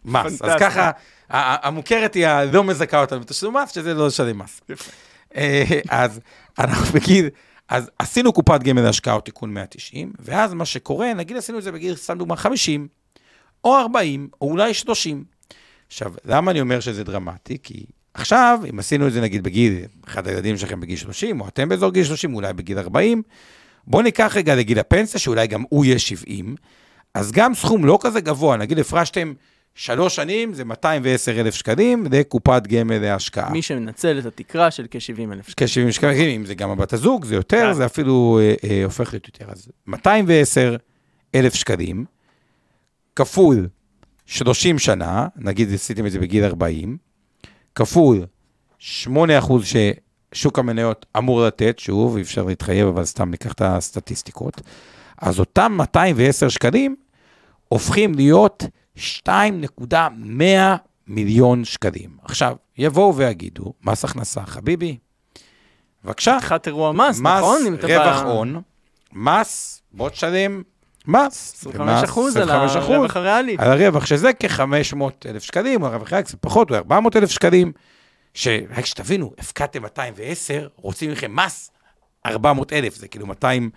מס. אז. ככה, המוכרת היא הלא מזכה אותנו בתשלום מס, שזה לא לשלם מס. אה, אז אנחנו (laughs) בגיל, אז עשינו קופת גמל להשקעה או תיקון 190, ואז מה שקורה, נגיד עשינו את זה בגיל, סתם דוגמה, 50, או 40, או אולי 30. עכשיו, למה אני אומר שזה דרמטי? כי עכשיו, אם עשינו את זה נגיד בגיל, אחד הילדים שלכם בגיל 30, או אתם באזור גיל 30, אולי בגיל 40, בואו ניקח רגע לגיל הפנסיה, שאולי גם הוא יהיה 70, אז גם סכום לא כזה גבוה, נגיד הפרשתם שלוש שנים, זה 210 אלף שקלים לקופת גמל להשקעה. מי שמנצל את התקרה של כ-70 אלף שקלים. כ-70 שקלים, אם זה גם הבת הזוג, זה יותר. זה אפילו אה, אה, הופך להיות יותר. אז 210 אלף שקלים, כפול 30 שנה, נגיד עשיתם את זה בגיל 40, כפול 8 אחוז ששוק המניות אמור לתת, שוב, אי אפשר להתחייב, אבל סתם ניקח את הסטטיסטיקות, אז אותם 210 שקלים הופכים להיות 2.100 מיליון שקלים. עכשיו, יבואו ויגידו, מס הכנסה, חביבי, בבקשה, התחלת אירוע מס, מס נכון? אתה רווח הון, מס, בוא תשלם מס. 25 אחוז על 25% הרווח הריאלי. על הרווח, שזה כ-500 אלף שקלים, או הרווח ריאלי קצת פחות, או 400 אלף שקלים, שרק שתבינו, הפקדתם 210, רוצים מכם מס 400 אלף, זה כאילו 200,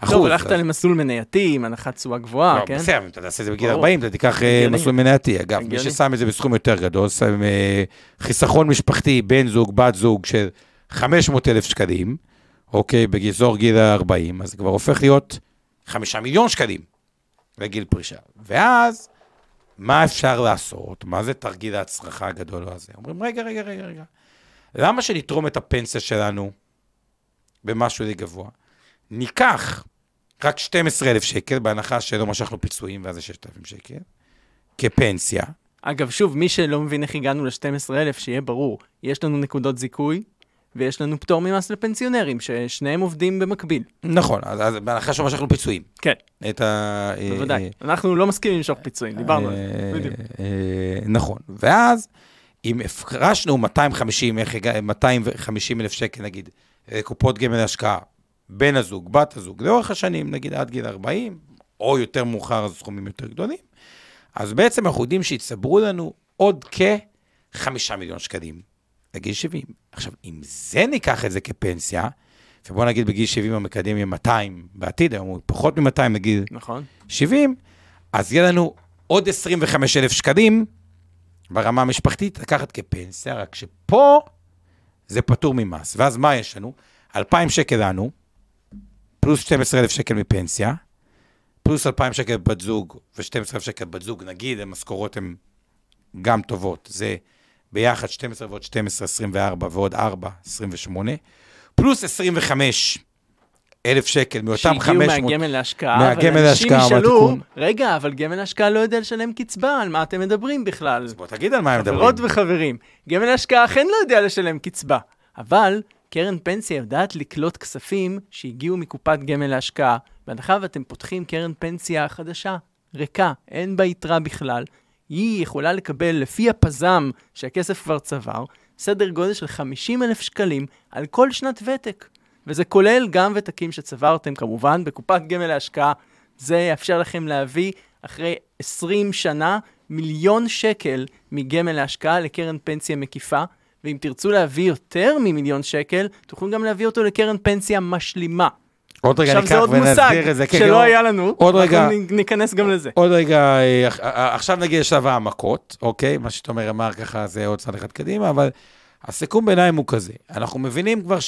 אחוז. טוב, הלכת למסלול מנייתי עם הנחת תשואה גבוהה, לא, כן? בסדר, אתה תעשה את זה בגיל ברור. 40, אתה תיקח אה. מסלול מנייתי. אגב, מי. ששם את זה בסכום יותר גדול, שם אה, חיסכון משפחתי, בן זוג, בת זוג של 500 אלף שקלים, אוקיי, באזור גיל ה-40, אז זה כבר הופך להיות 5 מיליון שקלים לגיל פרישה. ואז, מה אפשר לעשות? מה זה תרגיל ההצלחה הגדול הזה? אומרים, רגע, רגע, רגע, רגע. למה שנתרום את הפנסיה שלנו במשהו די גבוה? ניקח רק 12,000 שקל, בהנחה שלא משכנו פיצויים, ואז זה 6,000 שקל, כפנסיה. אגב, שוב, מי שלא מבין איך הגענו ל-12,000, שיהיה ברור, יש לנו נקודות זיכוי, ויש לנו פטור ממס לפנסיונרים, ששניהם עובדים במקביל. נכון, אז, אז בהנחה שלא משכנו פיצויים. כן, את ה... אה, בוודאי. אה, אנחנו לא מסכימים למשוך פיצויים, דיברנו על זה, אה, בדיוק. אה, נכון. ואז, אם הפרשנו 250, איך הגע- 250 אלף שקל, נגיד, לקופות גמל להשקעה, בן הזוג, בת הזוג, לאורך השנים, נגיד עד גיל 40, או יותר מאוחר, אז סכומים יותר גדולים, אז בעצם אנחנו יודעים שהצטברו לנו עוד כ-5 מיליון שקלים לגיל 70. עכשיו, אם זה ניקח את זה כפנסיה, ובוא נגיד בגיל 70 המקדם יהיה 200 בעתיד, היום הוא פחות מ-200 נגיד נכון. 70, אז יהיה לנו עוד 25 אלף שקלים ברמה המשפחתית לקחת כפנסיה, רק שפה זה פטור ממס. ואז מה יש לנו? 2,000 שקל לנו, פלוס 12,000 שקל מפנסיה, פלוס 2,000 שקל בת זוג ו-12,000 שקל בת זוג, נגיד, המשכורות הן גם טובות, זה ביחד 12 ועוד 12, 24 ועוד 4, 28, פלוס 25 אלף שקל מאותם 500... שהגיעו מהגמל להשקעה, מהגמל אנשים להשקעה, ישאלו. רגע, אבל גמל להשקעה לא יודע לשלם קצבה, על מה אתם מדברים בכלל? אז בוא תגיד על מה הם מדברים. חברות וחברים, גמל ההשקעה אכן לא יודע לשלם קצבה, אבל קרן פנסיה יודעת לקלוט כספים שהגיעו מקופת גמל להשקעה, בהנחה ואתם פותחים קרן פנסיה חדשה, ריקה, אין בה יתרה בכלל, היא יכולה לקבל לפי הפזם שהכסף כבר צבר, סדר גודל של 50 אלף שקלים על כל שנת ותק. וזה כולל גם ותקים שצברתם כמובן בקופת גמל להשקעה. זה יאפשר לכם להביא אחרי 20 שנה מיליון שקל מגמל להשקעה לקרן פנסיה מקיפה, ואם תרצו להביא יותר ממיליון שקל, תוכלו גם להביא אותו לקרן פנסיה משלימה. עוד רגע עכשיו זה ניקח עוד מושג ונסביר את זה. כן, שלא כן, היה לנו, עוד רגע. ניכנס גם לזה. עוד רגע, אה, אח- אה, עכשיו נגיד לשלב העמקות, אוקיי? מה שתומר אמר ככה זה עוד צעד אחד קדימה, אבל הסיכום ביניים הוא כזה. אנחנו מבינים כבר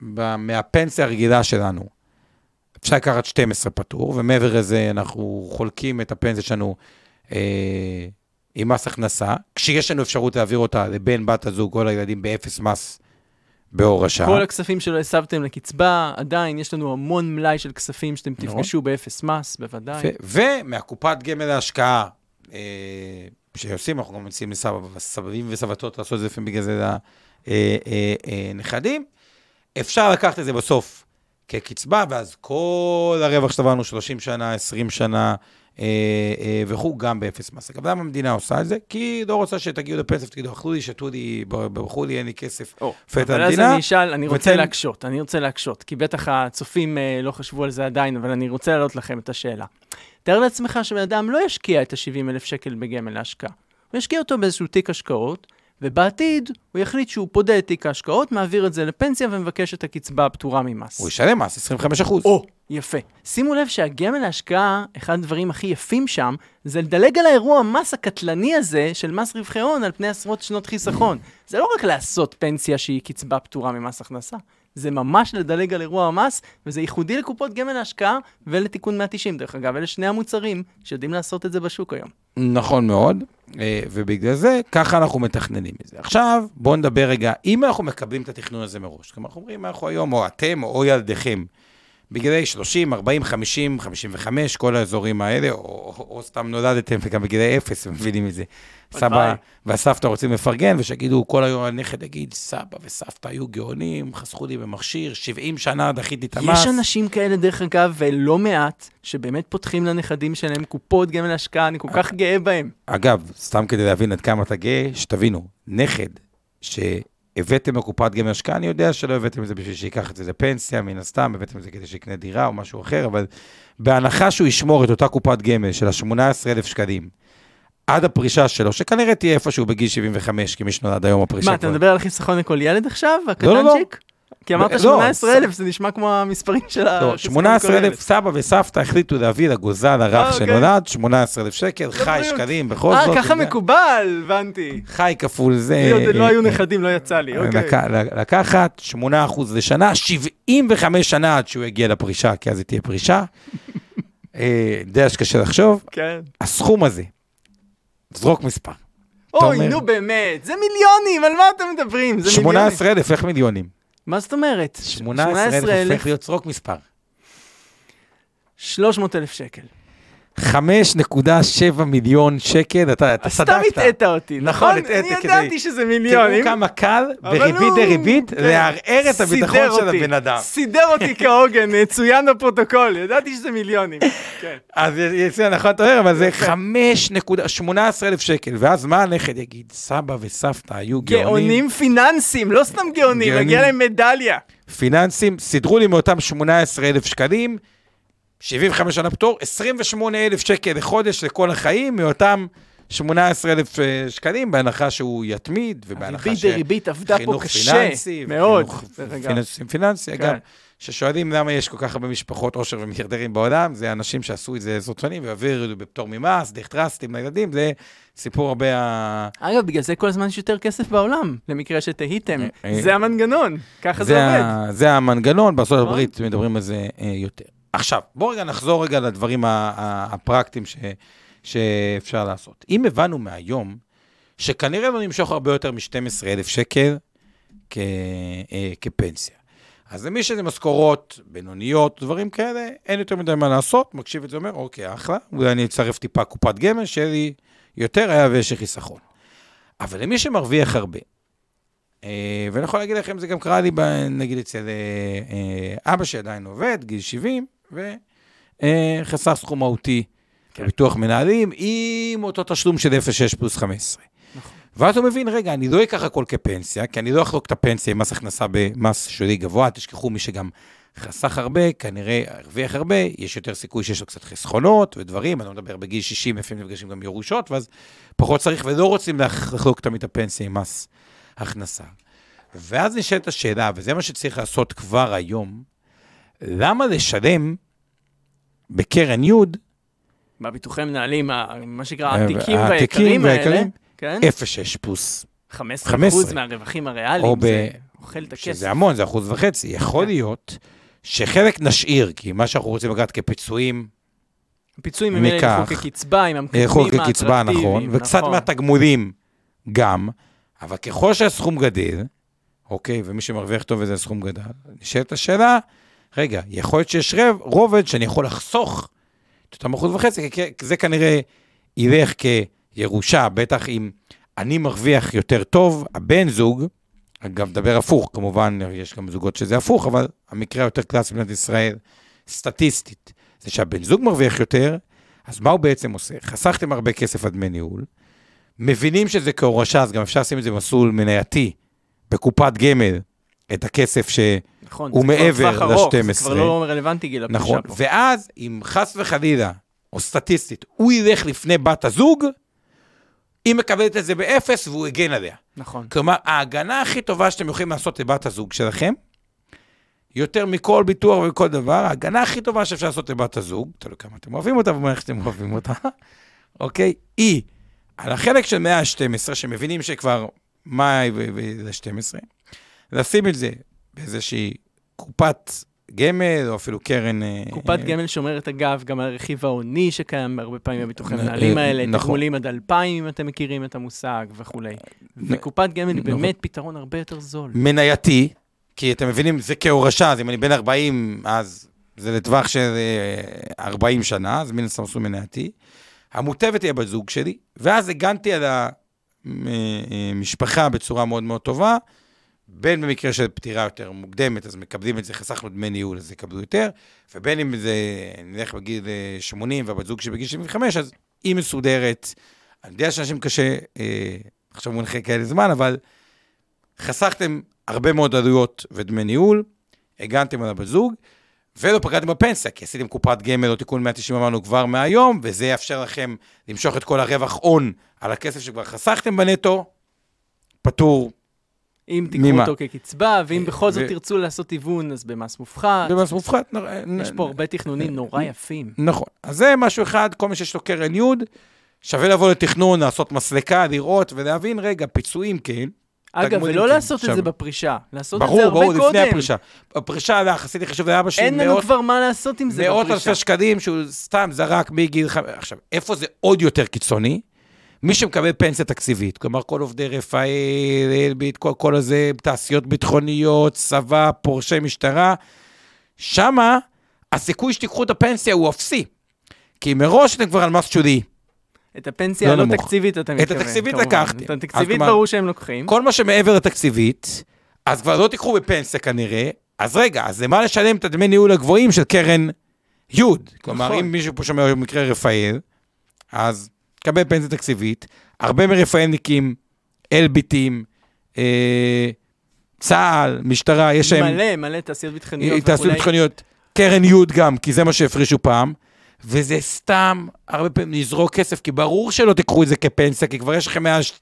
שמהפנסיה הרגילה שלנו, אפשר לקחת 12 פטור, ומעבר לזה אנחנו חולקים את הפנסיה שלנו אה, עם מס הכנסה, כשיש לנו אפשרות להעביר אותה לבן, בת הזוג או לילדים באפס מס בהורשה. כל הכספים שלא הסבתם לקצבה, עדיין יש לנו המון מלאי של כספים שאתם. תפגשו באפס מס, בוודאי. ומהקופת גמל להשקעה אה, שעושים, אנחנו גם מציעים לסבים וסבתות לעשות את זה לפעמים בגלל זה לנכדים, אפשר לקחת את זה בסוף כקצבה, ואז כל הרווח שצברנו 30 שנה, 20 שנה אה, אה, וכו', גם באפס מס. אגב, למה המדינה עושה את זה? כי היא לא רוצה שתגיעו לפנסיה ותגידו, אכלו לי, שתו לי, ברחו לי, אין לי כסף. אבל אז אני אשאל, אני רוצה להקשות, אני רוצה להקשות, כי בטח הצופים אה, לא חשבו על זה עדיין, אבל אני רוצה להעלות לכם את השאלה. תאר לעצמך שבן אדם לא ישקיע את ה-70 אלף שקל בגמל להשקעה. הוא ישקיע אותו באיזשהו תיק השקעות, ובעתיד הוא יחליט שהוא פודה את תיק ההשקעות, מעביר את זה לפנסיה ומבקש את הקצבה הפטורה ממס. הוא ישלם מס 25 אחוז. או, יפה. שימו לב שהגמל להשקעה, אחד הדברים הכי יפים שם, זה לדלג על האירוע המס הקטלני הזה של מס רווחי הון על פני עשרות שנות חיסכון. זה לא רק לעשות פנסיה שהיא קצבה פטורה ממס הכנסה, זה ממש לדלג על אירוע המס, וזה ייחודי לקופות גמל להשקעה ולתיקון 190. דרך אגב, אלה שני המוצרים שיודעים לעשות את זה בשוק היום. נכון מאוד, אה, ובגלל זה, ככה אנחנו מתכננים את זה. עכשיו, בואו נדבר רגע, אם אנחנו מקבלים את התכנון הזה מראש, כלומר, אנחנו אומרים, אנחנו היום, או אתם, או ילדיכם, בגילאי 30, 40, 50, 55, כל האזורים האלה, או, או, או סתם נולדתם וגם בגילאי 0, הם מבינים את זה. סבא. והסבתא רוצים לפרגן, ושיגידו, כל היום הנכד יגיד, סבא וסבתא היו גאונים, חסכו לי במכשיר, 70 שנה דחיתי את המס. יש אנשים כאלה, דרך אגב, ולא מעט, שבאמת פותחים לנכדים שלהם קופות גמל השקעה, אני כל כך גאה בהם. אגב, סתם כדי להבין עד כמה אתה גאה, שתבינו, נכד שהבאתם לקופת גמל השקעה, אני יודע שלא הבאתם את זה בשביל שייקח את זה לפנסיה, מן הסתם, הבאתם את זה כדי שיקנה דירה או משהו אחר, אבל בהנחה שהוא ישמור את אותה קופת גמל של ה-18,000 שקלים עד הפרישה שלו, שכנראה תהיה איפשהו בגיל 75, כי מי שנולד היום הפרישה מה, אתה מדבר על חיסכון לכל ילד עכשיו? לא, לא. הקטנצ'יק? כי אמרת לא, 18,000, זה נשמע כמו המספרים של ה... לא, 18,000 סבא וסבתא החליטו להביא לגוזל הרך אה, אוקיי. שנולד, 18,000 שקל, חי. שקלים, בכל זאת. אה, ככה מקובל, הבנתי. חי כפול זה. לא אה, היו אה, נכדים, לא יצא לי, אוקיי. לק- לקחת 8% לשנה, 75 שנה עד שהוא יגיע לפרישה, כי אז היא תהיה פרישה. (laughs) אה, יודע שקשה לחשוב. כן. הסכום הזה, זרוק מספר. אוי, נו באמת, זה מיליונים, על מה אתם מדברים? זה מיליונים. 18,000, איך מיליונים? מה זאת אומרת? 18,000 הופך להיות זרוק מספר. 300,000 שקל. 5.7 מיליון שקל, אתה אתה סתם צדקת. הטעית אותי, נכון, נכון? הטעית אני ידעתי שזה תראו מיליונים. כמה קל בריבית דריבית כן. לערער את הביטחון של הבן אדם. סידר אותי (laughs) כהוגן, צוין בפרוטוקול, ידעתי שזה מיליונים. כן. אז יצא נכון, אתה אומר, אבל זה 5.18 שקל, ואז מה הנכד יגיד? סבא וסבתא היו גאונים. גאונים פיננסיים, לא סתם גאונים. מגיע להם מדליה. פיננסים, סידרו לי מאותם 18,000 שקלים, 75 שנה פטור, 28,000 שקל לחודש לכל החיים, מאותם 18,000 אה, שקלים, בהנחה שהוא יתמיד, ובהנחה ריבית דריבית עבדה פה חינוך קשה, פיננסי, מאוד. אגב. פיננסי, פיננסי, כן. אגב, ששואלים למה יש כל כך הרבה משפחות עושר ומיליארדרים בעולם, זה אנשים שעשו את זה עשרות שנים והעבירו בפטור ממס, דרך טרסטים לילדים, זה סיפור הרבה ה... אגב, בגלל זה כל הזמן יש יותר כסף בעולם, למקרה שתהיתם. אה, אה. זה המנגנון, ככה זה עובד. זה המנגנון, בארצות נכון. הברית מדברים על זה יותר. עכשיו, בואו רגע נחזור רגע לדברים הפרקטיים ש, שאפשר לעשות. אם הבנו מהיום, שכנראה לא נמשוך הרבה יותר מ-12,000 שקל כ, אה, כפנסיה. אז למי שזה משכורות בינוניות, דברים כאלה, אין יותר מדי מה לעשות, מקשיב את זה, אומר, אוקיי, אחלה, אולי אני אצרף טיפה קופת גמל, שיהיה לי יותר, היה ויש לי חיסכון. אבל למי שמרוויח הרבה, אה, ואני יכול להגיד לכם, זה גם קרה לי, נגיד, אצל אה, אבא שעדיין עובד, גיל 70, וחסך סכום מהותי כן. בביטוח מנהלים, עם אותו תשלום של 0.6 פלוס 15. נכון. ואז הוא מבין, רגע, אני לא אקח הכל כפנסיה, כי אני לא אחלוק את הפנסיה עם מס הכנסה במס שולי גבוה, תשכחו מי שגם חסך הרבה, כנראה הרוויח הרבה, יש יותר סיכוי שיש לו קצת חסכונות ודברים, אני לא מדבר בגיל 60, לפעמים נפגשים גם ירושות, ואז פחות צריך ולא רוצים לח- לחלוק תמיד את הפנסיה עם מס הכנסה. ואז נשאלת השאלה, וזה מה שצריך לעשות כבר היום, למה לשלם בקרן י' בביטוחי מנהלים, מה שנקרא, אה, העתיקים והיקרים האלה? כן? 0.6 פלוס 15 15. מהרווחים או הריאליים, ב- זה אוכל את הכסף. שזה המון, זה אחוז וחצי. יכול כן. להיות שחלק נשאיר, כי מה שאנחנו רוצים לקחת כפיצויים, פיצויים ממילא ילכו. כקצבה, עם המקדמים האטרקטיביים. כקצבה, נכון, וקצת נכון. מהתגמולים גם, אבל ככל שהסכום גדל, אוקיי, ומי שמרוויח טוב וזה הסכום גדל, נשאלת השאלה, רגע, יכול להיות שיש רב, רובד שאני יכול לחסוך את אותם אחוז וחצי, כי זה כנראה ילך כירושה, בטח אם אני מרוויח יותר טוב, הבן זוג, אגב, דבר הפוך, כמובן, יש גם זוגות שזה הפוך, אבל המקרה היותר קלאסי במדינת ישראל, סטטיסטית, זה שהבן זוג מרוויח יותר, אז מה הוא בעצם עושה? חסכתם הרבה כסף על דמי ניהול, מבינים שזה כהורשה, אז גם אפשר לשים את זה במסלול מנייתי, בקופת גמל, את הכסף ש... נכון, הוא מעבר טווח ארוך, ל-12. זה כבר לא רלוונטי גיל הפרישה נכון, פה. ואז אם חס וחלילה, או סטטיסטית, הוא ילך לפני בת הזוג, היא מקבלת את זה באפס והוא הגן עליה. נכון. כלומר, ההגנה הכי טובה שאתם יכולים לעשות לבת הזוג שלכם, יותר מכל ביטוח ומכל דבר, ההגנה הכי טובה שאפשר לעשות לבת הזוג, תלוי כמה אתם אוהבים אותה ומערכת שאתם אוהבים אותה, (laughs) אוקיי? היא, על החלק של 112, שמבינים שכבר מאי ו-12, לשים את זה באיזושהי קופת גמל, או אפילו קרן... אה, קופת אה, גמל שומרת אגב גם על הרכיב ההוני שקיים הרבה פעמים בביטוחי אה, מנהלים אה, האלה, נכון. תגמולים עד 2,000 אם אתם מכירים את המושג וכולי. וקופת גמל היא נכון. באמת פתרון הרבה יותר זול. מנייתי, כי אתם מבינים, זה כהורשה, אז אם אני בן 40, אז זה לטווח של אה, 40 שנה, אז מן הסתם עשו מנייתי. המוטבת היא הבת זוג שלי, ואז הגנתי על המשפחה בצורה מאוד מאוד טובה, בין במקרה של פטירה יותר מוקדמת, אז מקבלים את זה, חסכנו דמי ניהול, אז יקבלו יותר, ובין אם זה, נלך בגיל אה, 80 והבת זוג שבגיל 75, אז היא מסודרת. אני יודע שאנשים קשה, אה, עכשיו מונחי כאלה זמן, אבל חסכתם הרבה מאוד עלויות ודמי ניהול, הגנתם על הבת זוג, ולא פגעתם בפנסיה, כי עשיתם קופת גמל או תיקון 190 אמרנו כבר מהיום, וזה יאפשר לכם למשוך את כל הרווח הון על הכסף שכבר חסכתם בנטו, פטור אם תיקחו ממה? אותו כקצבה, ואם בכל זאת ו- תרצו לעשות היוון, אז במס מופחת. במס מופחת. נ- יש פה הרבה תכנונים נורא יפים. נכון. אז זה משהו אחד, כל מי שיש לו קרן יוד, שווה לבוא לתכנון, לעשות מסלקה, לראות ולהבין, רגע, פיצויים כן. אגב, ולא כן. לעשות את זה בפרישה, לעשות את זה ברור, הרבה ברור, קודם. לפני הפרישה. בפרישה, לא, עשיתי חישוב לאבא שלי, אין לנו מאות- כבר מה לעשות עם זה מאות בפרישה. אלפי שקלים שהוא סתם זרק מגיל חמש. עכשיו, איפה זה עוד יותר קיצוני? מי שמקבל פנסיה תקציבית, כלומר כל עובדי רפאל, אלביט, כל, כל הזה, תעשיות ביטחוניות, צבא, פורשי משטרה, שמה הסיכוי שתיקחו את הפנסיה הוא אפסי. כי מראש אתם כבר על מס שולי. את הפנסיה לא הלא נמוך. תקציבית אתה את מתכוון. התקציבית כמובן. לקחתם. את התקציבית ברור שהם לוקחים. כל מה שמעבר לתקציבית, אז כבר לא תיקחו בפנסיה כנראה, אז רגע, אז למה לשלם את הדמי ניהול הגבוהים של קרן יוד? כלומר, נכון. אם מישהו פה שומע במקרה רפאל, אז תקבל פנסיה תקציבית, הרבה מרפאלניקים, אלביטים, אה, צה"ל, משטרה, יש להם... מלא, מלא תעשיות ביטחוניות אה, תעשיות. ביטחוניות, קרן יוד גם, כי זה מה שהפרישו פעם, וזה סתם הרבה פעמים לזרוק כסף, כי ברור שלא תיקחו את זה כפנסיה, כי כבר יש לכם מאז...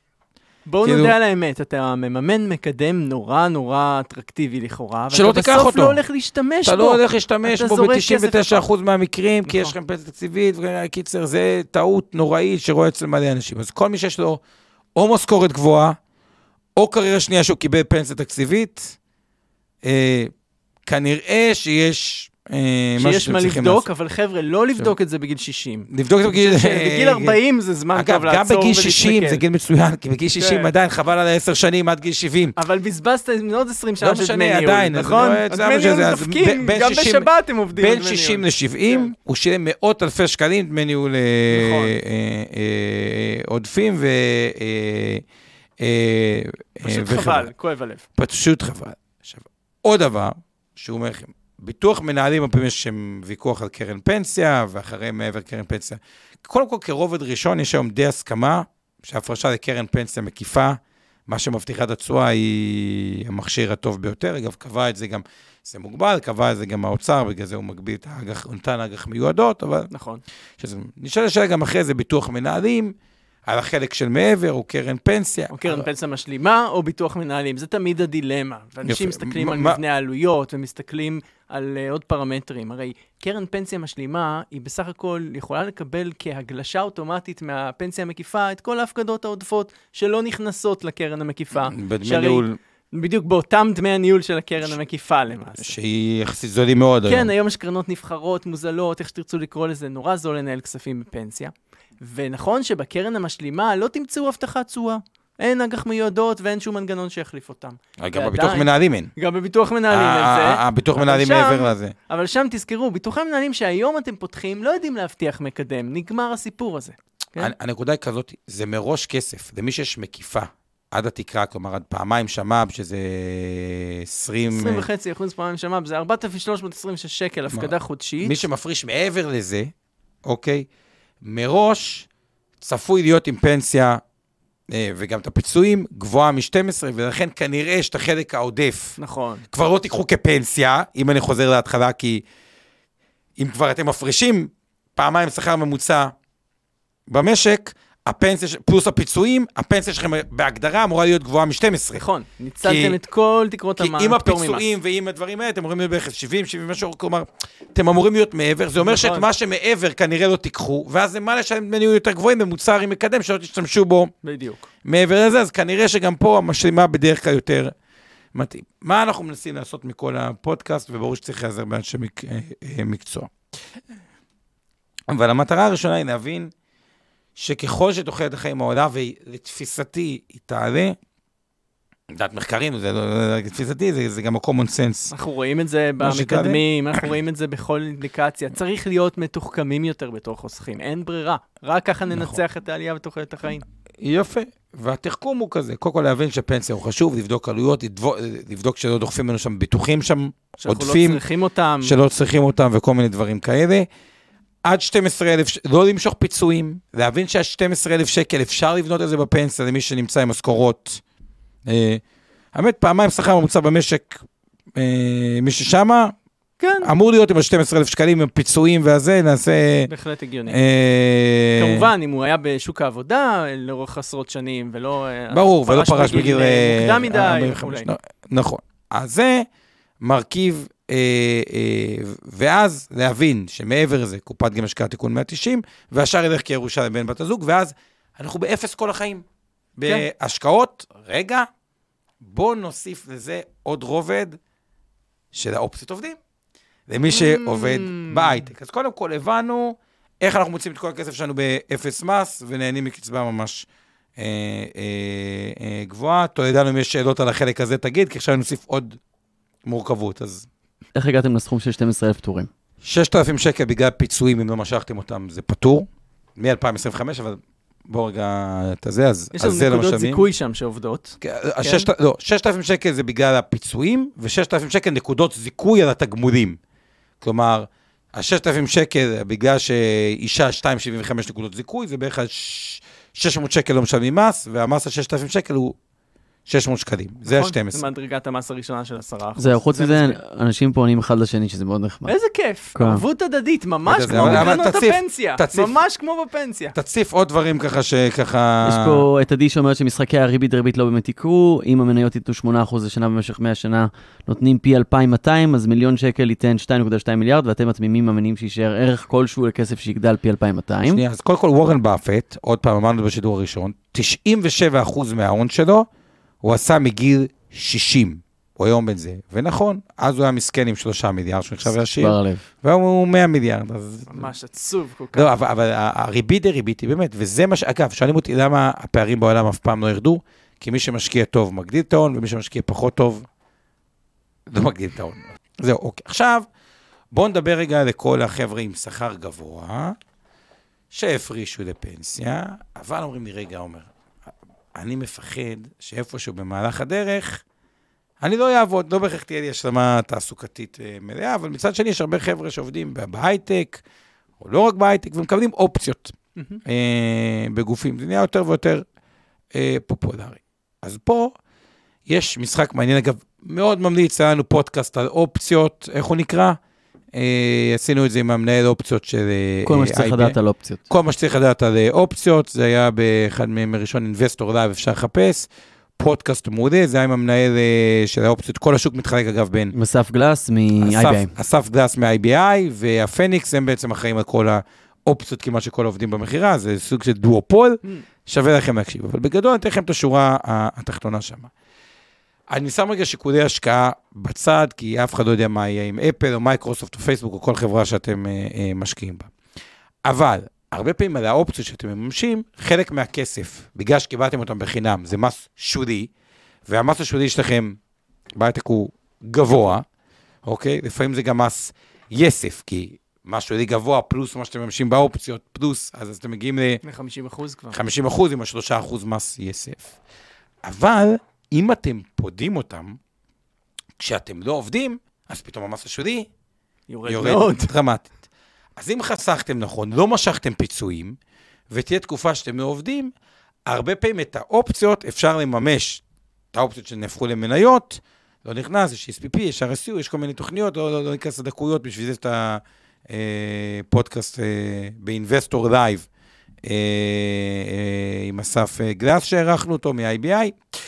בואו כאילו- נודה על האמת, אתה מממן מקדם נורא נורא אטרקטיבי לכאורה, שלא ואתה בסוף אותו. לא הולך להשתמש אתה בו. לא הולך להשתמש אתה בו זורק כסף ב-99% מהמקרים, כי יש נכון. לכם פנסיה תקציבית, וקיצר, זה טעות נוראית שרואה אצל מלא אנשים. אז כל מי שיש לו או משכורת גבוהה, או קריירה שנייה שהוא קיבל פנסיה תקציבית, אה, כנראה שיש שיש שאתם מה לבדוק. אבל חבר'ה, לא לבדוק את זה בגיל 60. לבדוק את זה בגיל... בגיל 40 זה זמן אגב, טוב גם לעצור בגיל 60 זה. גיל מצוין, כי בגיל 60 כן. עדיין חבל על ה-10 שנים עד גיל 70. אבל בזבזת עוד 20 שנה לא של דמי ניהול, נכון? דמי ניהול דופקים, גם 60 בשבת הם עובדים. בין על דמי 60 ניהול. ל-70, כן. הוא שילם מאות אלפי שקלים דמי ניהול אה, נכון. אה, אה, עודפים, ו... אה, אה, פשוט. חבל, כואב הלב. פשוט חבל. עכשיו, עוד דבר, שהוא אומר לכם, ביטוח מנהלים, הרבה פעמים יש ויכוח על קרן פנסיה, ואחרי מעבר קרן פנסיה. קודם כל, כרובד ראשון, יש היום די הסכמה שהפרשה לקרן פנסיה מקיפה, מה שמבטיחה את התשואה היא המכשיר הטוב ביותר. אגב, קבע את זה גם, זה מוגבל, קבע את זה גם האוצר, בגלל זה הוא מגביל את האג"ח, נתן אג"ח מיועדות, אבל נכון. שזה, נשאל השאלה גם אחרי זה ביטוח מנהלים, על החלק של מעבר, או קרן פנסיה. או קרן אבל- פנסיה משלימה, או ביטוח מנהלים, זה תמיד הדילמה. ואנשים יפה. מסתכלים מה- על מה- מבנה העלויות, ומסתכלים על uh, עוד פרמטרים. הרי קרן פנסיה משלימה, היא בסך הכל יכולה לקבל כהגלשה אוטומטית מהפנסיה המקיפה את כל ההפקדות העודפות שלא נכנסות לקרן המקיפה. בדמי שהרי- ניהול, בדיוק באותם דמי הניהול של הקרן המקיפה למעשה. שהיא יחסית זולים מאוד היום. כן, היום יש קרנות נבחרות, מוזלות, איך שתרצו לקרוא לזה, נורא זול לנהל כספים בפנסיה. ונכון שבקרן המשלימה לא תמצאו הבטחת תשואה. אין אג"ח מיועדות ואין שום מנגנון שיחליף אותם. גם ועדיין- בביטוח מנהלים אין. גם בביטוח מנהלים ה- את זה. הביטוח אבל מנהלים מעבר לזה. אבל שם תזכרו, ביטוחי מנהלים שהיום אתם פותחים לא יודעים להבטיח מקדם, נגמר הסיפור הזה. כן? הנ- הנקודה היא כזאת, זה מראש כסף. למי שיש מקיפה עד התקרה, כלומר עד פעמיים שמ"ב, שזה 20... 20 וחצי אחוז פעמים שמ"ב, זה 4,326 שקל הפקדה חודשית. מי שמפריש מעבר לזה, אוקיי, מראש צפוי להיות עם פנסיה, אה, וגם את הפיצויים, גבוהה מ-12, ולכן כנראה שאת החלק העודף נכון. כבר לא תיקחו כפנסיה, אם אני חוזר להתחלה, כי אם כבר אתם מפרישים פעמיים שכר ממוצע במשק, הפנסיה, פלוס הפיצויים, הפנסיה שלכם בהגדרה אמורה להיות גבוהה מ-12. נכון, ניצלתם כי- את כל תקרות כי המע"מ, עם פטור ממס. הפיצויים ועם הדברים האלה, אתם אמורים להיות בערך 70, 70 משהו, כלומר, אתם אמורים להיות מעבר, זה אומר נכון. שאת מה שמעבר כנראה לא תיקחו, ואז למה לשלם דמי ניהול יותר גבוהים במוצר עם מקדם שלא תשתמשו בו בדיוק. מעבר לזה, אז כנראה שגם פה המשלימה בדרך כלל יותר מתאים. מה אנחנו מנסים לעשות מכל הפודקאסט, וברור שצריך להיעזר באנשי. אה, אה, מקצוע. אבל המטרה הראשונה היא להבין שככל שתוחלת החיים עולה, ולתפיסתי היא תעלה, לדעת מחקרים, זה לא, לתפיסתי זה, זה גם ה-common sense. אנחנו רואים את זה. במקדמים, אנחנו רואים את זה בכל אינדיקציה. צריך להיות מתוחכמים יותר בתור חוסכים, אין ברירה. רק ככה נכון. ננצח את העלייה בתוחלת החיים. יפה. והתחכום הוא כזה, קודם כל להבין שפנסיה הוא חשוב, לבדוק עלויות, לבדוק, לבדוק שלא דוחפים לנו שם ביטוחים שם, שאנחנו עודפים. לא צריכים אותם. שלא צריכים אותם וכל מיני דברים כאלה. עד 12,000, ש- לא למשוך פיצויים, להבין שעד 12,000 שקל אפשר לבנות את זה בפנסיה למי שנמצא עם משכורות. אה, האמת, פעמיים שכר ממוצע במשק, אה, מי ששמה, כן, אמור להיות עם ה-12,000 שקלים, עם פיצויים והזה, נעשה... בהחלט הגיוני. אה, כמובן, אם הוא היה בשוק העבודה לאורך עשרות שנים, ולא... ברור, ולא פרש בגיל... מוקדם מדי, 45. וכולי. נכון. אז זה מרכיב, ואז להבין שמעבר לזה, קופת גמל השקעה תיקון 190, והשאר ילך כירושה לבן בת הזוג, ואז אנחנו באפס כל החיים. כן. בהשקעות, רגע, בואו נוסיף לזה עוד רובד של האופציות עובדים, למי שעובד Mm. בהייטק. אז קודם כל הבנו איך אנחנו מוצאים את כל הכסף שלנו באפס מס, ונהנים מקצבה ממש אה, אה, אה, גבוהה. תומר, אם יש שאלות על החלק הזה, תגיד, כי עכשיו נוסיף עוד מורכבות. אז איך הגעתם לסכום של 12,000 פטורים? 6,000 שקל בגלל פיצויים, אם לא משכתם אותם, זה פטור. מ-2025, אבל בואו רגע את הזה, אז, יש אז לנו זה לא נקודות משלמים. זיכוי שם שעובדות. כן, הששת- לא, 6,000 שקל זה בגלל הפיצויים, ו-6,000 שקל נקודות זיכוי על התגמולים. כלומר, ה-6,000 שקל, בגלל שאישה 2.75 נקודות זיכוי, זה בערך ה- 600 שקל לא משלמים מס, והמס ה-6,000 שקל הוא 600 שקלים. זה נכון? ה-12. זה מדרגת המס הראשונה של 10%. זהו, חוץ מזה. אנשים פונים אחד לשני, שזה מאוד נחמד. איזה כיף, כן. ערבות הדדית, ממש כמו בקרנות הפנסיה. ממש כמו בפנסיה. תציף עוד דברים ככה שככה... יש פה את עדי שאומרת שמשחקי הריבית דריבית לא באמת יקרו, אם המניות ייתנו 8% לשנה במשך 100 שנה, נותנים פי 2,200, אז מיליון שקל ייתן 2.2 מיליארד, ואתם התמימים מאמינים שיישאר ערך כלשהו לכסף שיגדל פי 2,200. שנייה, אז קודם כל וורן באפט, עוד פעם אמרנו בשידור הראשון, 97% מההון שלו הוא עשה מגיל 60. הוא היום בן זה. ונכון, אז הוא היה מסכן עם 3 מיליארד, שהוא נחשב הלב. והיום הוא 100 מיליארד. אז... ממש עצוב כל כך. לא, אבל, אבל הריבית דריבית היא באמת, וזה מה ש... אגב, שואלים אותי למה הפערים בעולם אף פעם לא ירדו, כי מי שמשקיע טוב מגדיל את ההון, ומי שמשקיע פחות טוב לא מגדיל את ההון. זהו, אוקיי. עכשיו, בואו נדבר רגע לכל החבר'ה עם שכר גבוה, שהפרישו לפנסיה, אבל אומרים לי, רגע, עומר, אני מפחד שאיפשהו במהלך הדרך, אני לא אעבוד, לא בהכרח תהיה לי השלמה תעסוקתית אה, מלאה, אבל מצד שני יש הרבה חבר'ה שעובדים בהייטק, או לא רק בהייטק, ומקבלים אופציות מהם. אה, בגופים. זה נהיה יותר ויותר אה, פופולרי. אז פה יש משחק מעניין, אגב, מאוד ממליץ, היה לנו פודקאסט על אופציות, איך הוא נקרא? אה, עשינו את זה עם המנהל אופציות של... אה, כל מה שצריך IBM. לדעת על אופציות. כל מה שצריך לדעת על אה, אופציות, זה היה באחד מימי ראשון אינבסטור live, אפשר לחפש. פודקאסט מעולה, זה היה עם המנהל אה, של האופציות, כל השוק מתחלק אגב בין גלס אסף, מ-IBM. אסף גלס מ-IBI והפניקס, הם בעצם אחראים על כל האופציות כמעט של כל העובדים במכירה, זה סוג של דואופול, Mm. שווה לכם להקשיב. אבל בגדול אני אתן לכם את השורה התחתונה שם. אני שם רגע שיקולי השקעה בצד, כי אף אחד לא יודע מה יהיה עם אפל או מייקרוסופט או פייסבוק או כל חברה שאתם אה, אה, משקיעים בה. אבל, הרבה פעמים על האופציות שאתם מממשים, חלק מהכסף, בגלל שקיבלתם אותם בחינם, זה מס שולי, והמס השולי שלכם בהייטק הוא גבוה, אוקיי? לפעמים זה גם מס יסף, כי מס שולי גבוה פלוס מה שאתם מממשים באופציות, פלוס, אז, אתם מגיעים ל... ל-50 אחוז כבר. 50 אחוז עם ה-3 אחוז מס יסף. אבל אם אתם פודים אותם, כשאתם לא עובדים, אז פתאום המס השולי יורד יורד מאוד. (laughs) דרמטית. אז אם חסכתם נכון, לא משכתם פיצויים, ותהיה תקופה שאתם לא עובדים, הרבה פעמים את האופציות אפשר לממש, את האופציות שנהפכו למניות, לא נכנס, יש SPP, יש RSU, יש כל מיני תוכניות, לא, לא, לא ניכנס לדקויות, בשביל זה יש את הפודקאסט ב Investor Live, עם אסף אה, גלס שאירחנו אותו מ-IBI.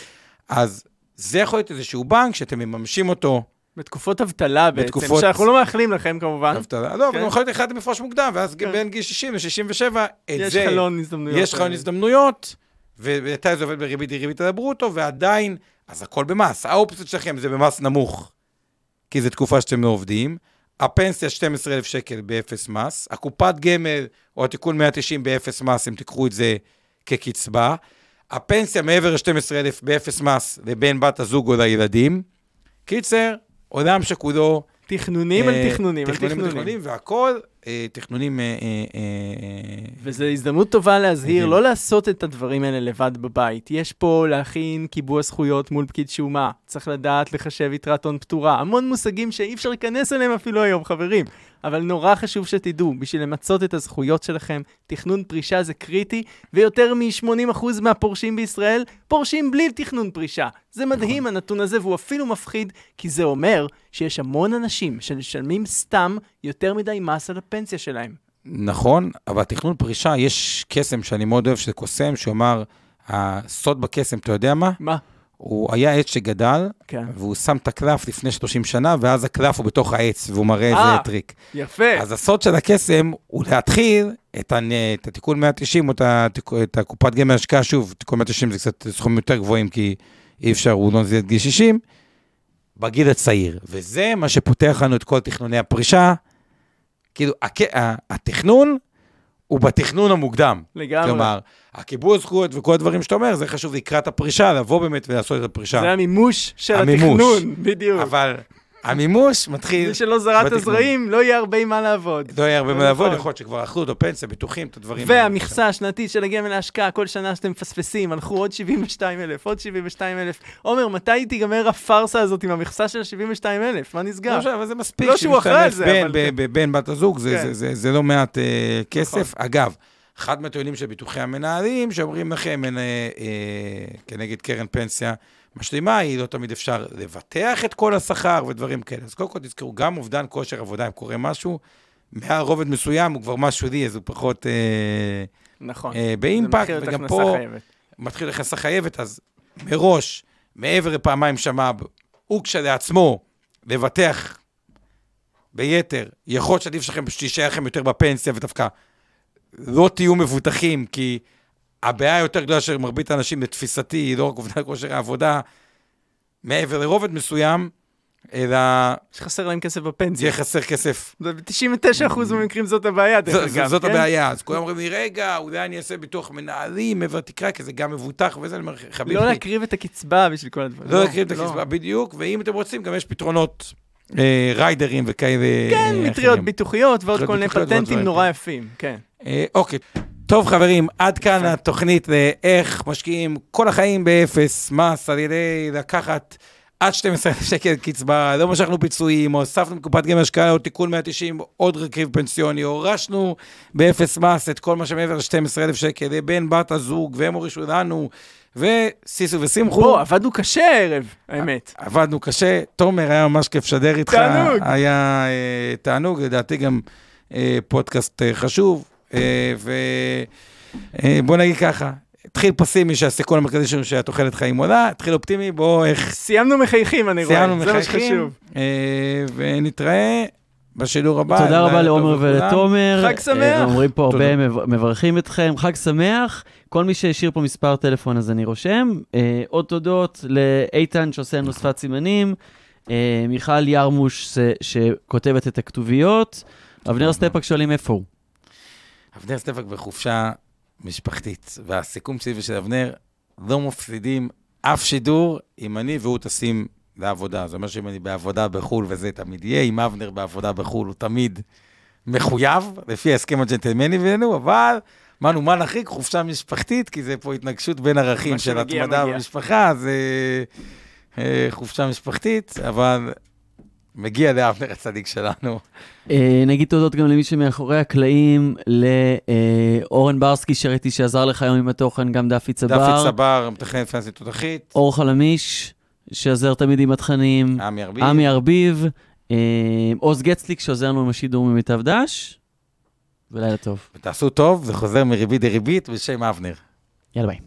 אז זה יכול להיות איזשהו בנק שאתם מממשים אותו בתקופות אבטלה בעצם, בתקופות- שאנחנו לא מאחלים לכם כמובן. אבטלה. לא, אבל כן. גם יכול להיות אחד יפרוש מוקדם, ואז כן. בין גיל 60 ל-67, את יש זה... חלון הזדמנויות. יש חלון הזדמנויות, ומתי זה עובד בריבית דריבית על הברוטו, ועדיין, אז הכל במס. האופציות שלכם זה במס נמוך, כי זו תקופה שאתם לא עובדים. הפנסיה 12,000 שקל באפס מס, הקופת גמל או התיקון 190 באפס מס, אם תיקחו את זה כקצבה. הפנסיה מעבר ל-12,000 באפס מס לבן בת הזוג או לילדים. קיצר, עולם שכולו... תכנונים על אה, תכנונים על תכנונים על תכנונים. תכנונים, והכל תכנונים... אה, אה, אה, וזו הזדמנות טובה להזהיר. לא לעשות את הדברים האלה לבד בבית. יש פה להכין קיבוע זכויות מול פקיד שומה, צריך לדעת לחשב יתרת הון פטורה, המון מושגים שאי אפשר להיכנס אליהם אפילו היום, חברים. אבל נורא חשוב שתדעו, בשביל למצות את הזכויות שלכם, תכנון פרישה זה קריטי, ויותר מ-80% מהפורשים בישראל פורשים בלי תכנון פרישה. זה מדהים הנתון הזה, והוא אפילו מפחיד, כי זה אומר שיש המון אנשים שמשלמים סתם יותר מדי מס על הפנסיה שלהם. נכון, אבל תכנון פרישה, יש קסם שאני מאוד אוהב, שזה קוסם, שאומר, הסוד בקסם, אתה יודע מה? מה? הוא היה עץ שגדל, כן. והוא שם את הקלף לפני 30 שנה, ואז הקלף הוא בתוך העץ, והוא מראה אה. איזה טריק. יפה. אז הסוד של הקסם הוא להתחיל את, הנ... את התיקון 190, או את, התיק... את הקופת גמל השקעה, שוב, תיקון 190 זה קצת סכומים יותר גבוהים, כי אי אפשר, הוא לא נזיל עד גיל 60, בגיל הצעיר. וזה מה שפותח לנו את כל תכנוני הפרישה. כאילו, הק... ה- התכנון הוא בתכנון המוקדם. לגמרי. כלומר, הקיבוע זכויות וכל הדברים שאתה אומר, זה חשוב לקראת הפרישה, לבוא באמת ולעשות את הפרישה. זה המימוש של המימוש. התכנון, בדיוק. אבל המימוש מתחיל... מי שלא זרע את. הזרעים, לא יהיה הרבה מה לעבוד. לא יהיה הרבה מה נכון. לעבוד, יכול להיות שכבר אכלו אותו פנסיה, ביטוחים, את הדברים האלה. והמכסה השנתית של הגמל להשקעה, כל שנה שאתם מפספסים, הלכו עוד 72 אלף, עוד 72 אלף. עומר, מתי תיגמר הפארסה הזאת עם המכסה של 72 אלף? מה נסגר? לא משנה, אבל זה מספיק. לא שהוא אחראי על 72,000 זה, אבל ב- כן. בן בת הזוג, זה- כן. זה- זה זה לא מעט אה, כסף. נכון. אגב, אחד מהטיעונים של ביטוחי המנהלים, שאומרים לכם, אה, כנגד קרן פנסיה משלימה, היא לא תמיד אפשר לבטח את כל השכר ודברים כאלה. אז קודם כל תזכרו, גם אובדן כושר עבודה, אם קורה משהו, מעל רובד מסוים הוא כבר משהו לי, אז הוא פחות אה, נכון. אה, באימפקט, וגם פה חייבת. מתחיל הכנסה חייבת, אז מראש, מעבר לפעמיים שמ"ב, הוא כשלעצמו, לבטח ביתר, יכול להיות שעדיף שלכם פשוט יישאר לכם יותר בפנסיה ודווקא לא תהיו מבוטחים, כי הבעיה היותר גדולה של מרבית האנשים, לתפיסתי, היא לא רק אובדן כושר העבודה, מעבר לרובד מסוים, אלא שחסר להם כסף בפנסיה. יהיה חסר כסף. ב-99% מהמקרים זאת הבעיה, דרך אגב. זאת כן? הבעיה, אז כולם אומרים לי, רגע, אולי אני אעשה ביטוח מנהלים מעבר לתקרה, כי זה גם מבוטח וזה, אני אומר, חביבי. לא להקריב את הקצבה בשביל כל הדברים. לא להקריב את הקצבה, בדיוק, ואם אתם רוצים, גם יש פתרונות אה, ריידרים וכאלה. כן, אה, מטריות. ביטוחיות ועוד כל מיני פטנטים נורא כאלה. יפים, כן. אה, אוקיי. טוב, חברים, עד כאן התוכנית לאיך משקיעים כל החיים באפס מס על ידי לקחת עד 12,000 שקל קצבה, לא משכנו פיצויים, או הוספנו מקופת גמל השקעה, או תיקון 190, עוד רכיב פנסיוני, הורשנו באפס מס את כל מה שמעבר ל-12,000 שקל לבן בת הזוג, והם הורישו לנו, וסיסו ושמחו. בוא, עבדנו קשה הערב, האמת. עבדנו קשה, תומר, היה ממש כיף לשדר איתך. תענוג. היה אה, תענוג, לדעתי גם אה, פודקאסט אה, חשוב. אה, ובוא נגיד ככה, התחיל פסימי שהסיכון המרכזי שלנו שהתוחלת חיים עולה, התחיל אופטימי, בואו איך סיימנו מחייכים, אני רואה. סיימנו זה מה מחייכים, שחשוב. אה, ונתראה בשידור הבא. תודה רבה לעומר. ולתומר. חג שמח. אה, אומרים פה הרבה, מברכים אתכם, חג שמח. כל מי שהשאיר פה מספר טלפון אז אני רושם. אה, עוד תודות לאיתן שעושה לנו שפת סימנים, אה, מיכל ירמוש שכותבת את הכתוביות. אבנר סטפק שואלים איפה הוא. אבנר סטפק בחופשה משפחתית, והסיכום שלי ושל אבנר, לא מפסידים אף שידור אם אני והוא טסים לעבודה. זה אומר שאם אני בעבודה בחו"ל, וזה תמיד יהיה, אם אבנר בעבודה בחו"ל, הוא תמיד מחויב, לפי ההסכם הג'נטלמני בינינו, אבל אמרנו, מה נחריג? חופשה משפחתית, כי זה פה התנגשות בין ערכים של התמדה. במשפחה, זה אה, חופשה משפחתית, אבל מגיע לאבנר הצדיק שלנו. אה, נגיד תודות גם למי שמאחורי הקלעים, לאורן ברסקי שראיתי שעזר לך היום עם התוכן, גם דפי צבר. דפי צבר, מתכננת פיננסית תותחית, אור חלמיש, שעזר תמיד עם התכנים. עמי ארביב. עמי ארביב, אה, עוז גצליק שעוזר לנו עם השידור ממיטב דש, ולילה טוב. ותעשו טוב, זה חוזר מריבית דריבית בשם אבנר. יאללה ביי.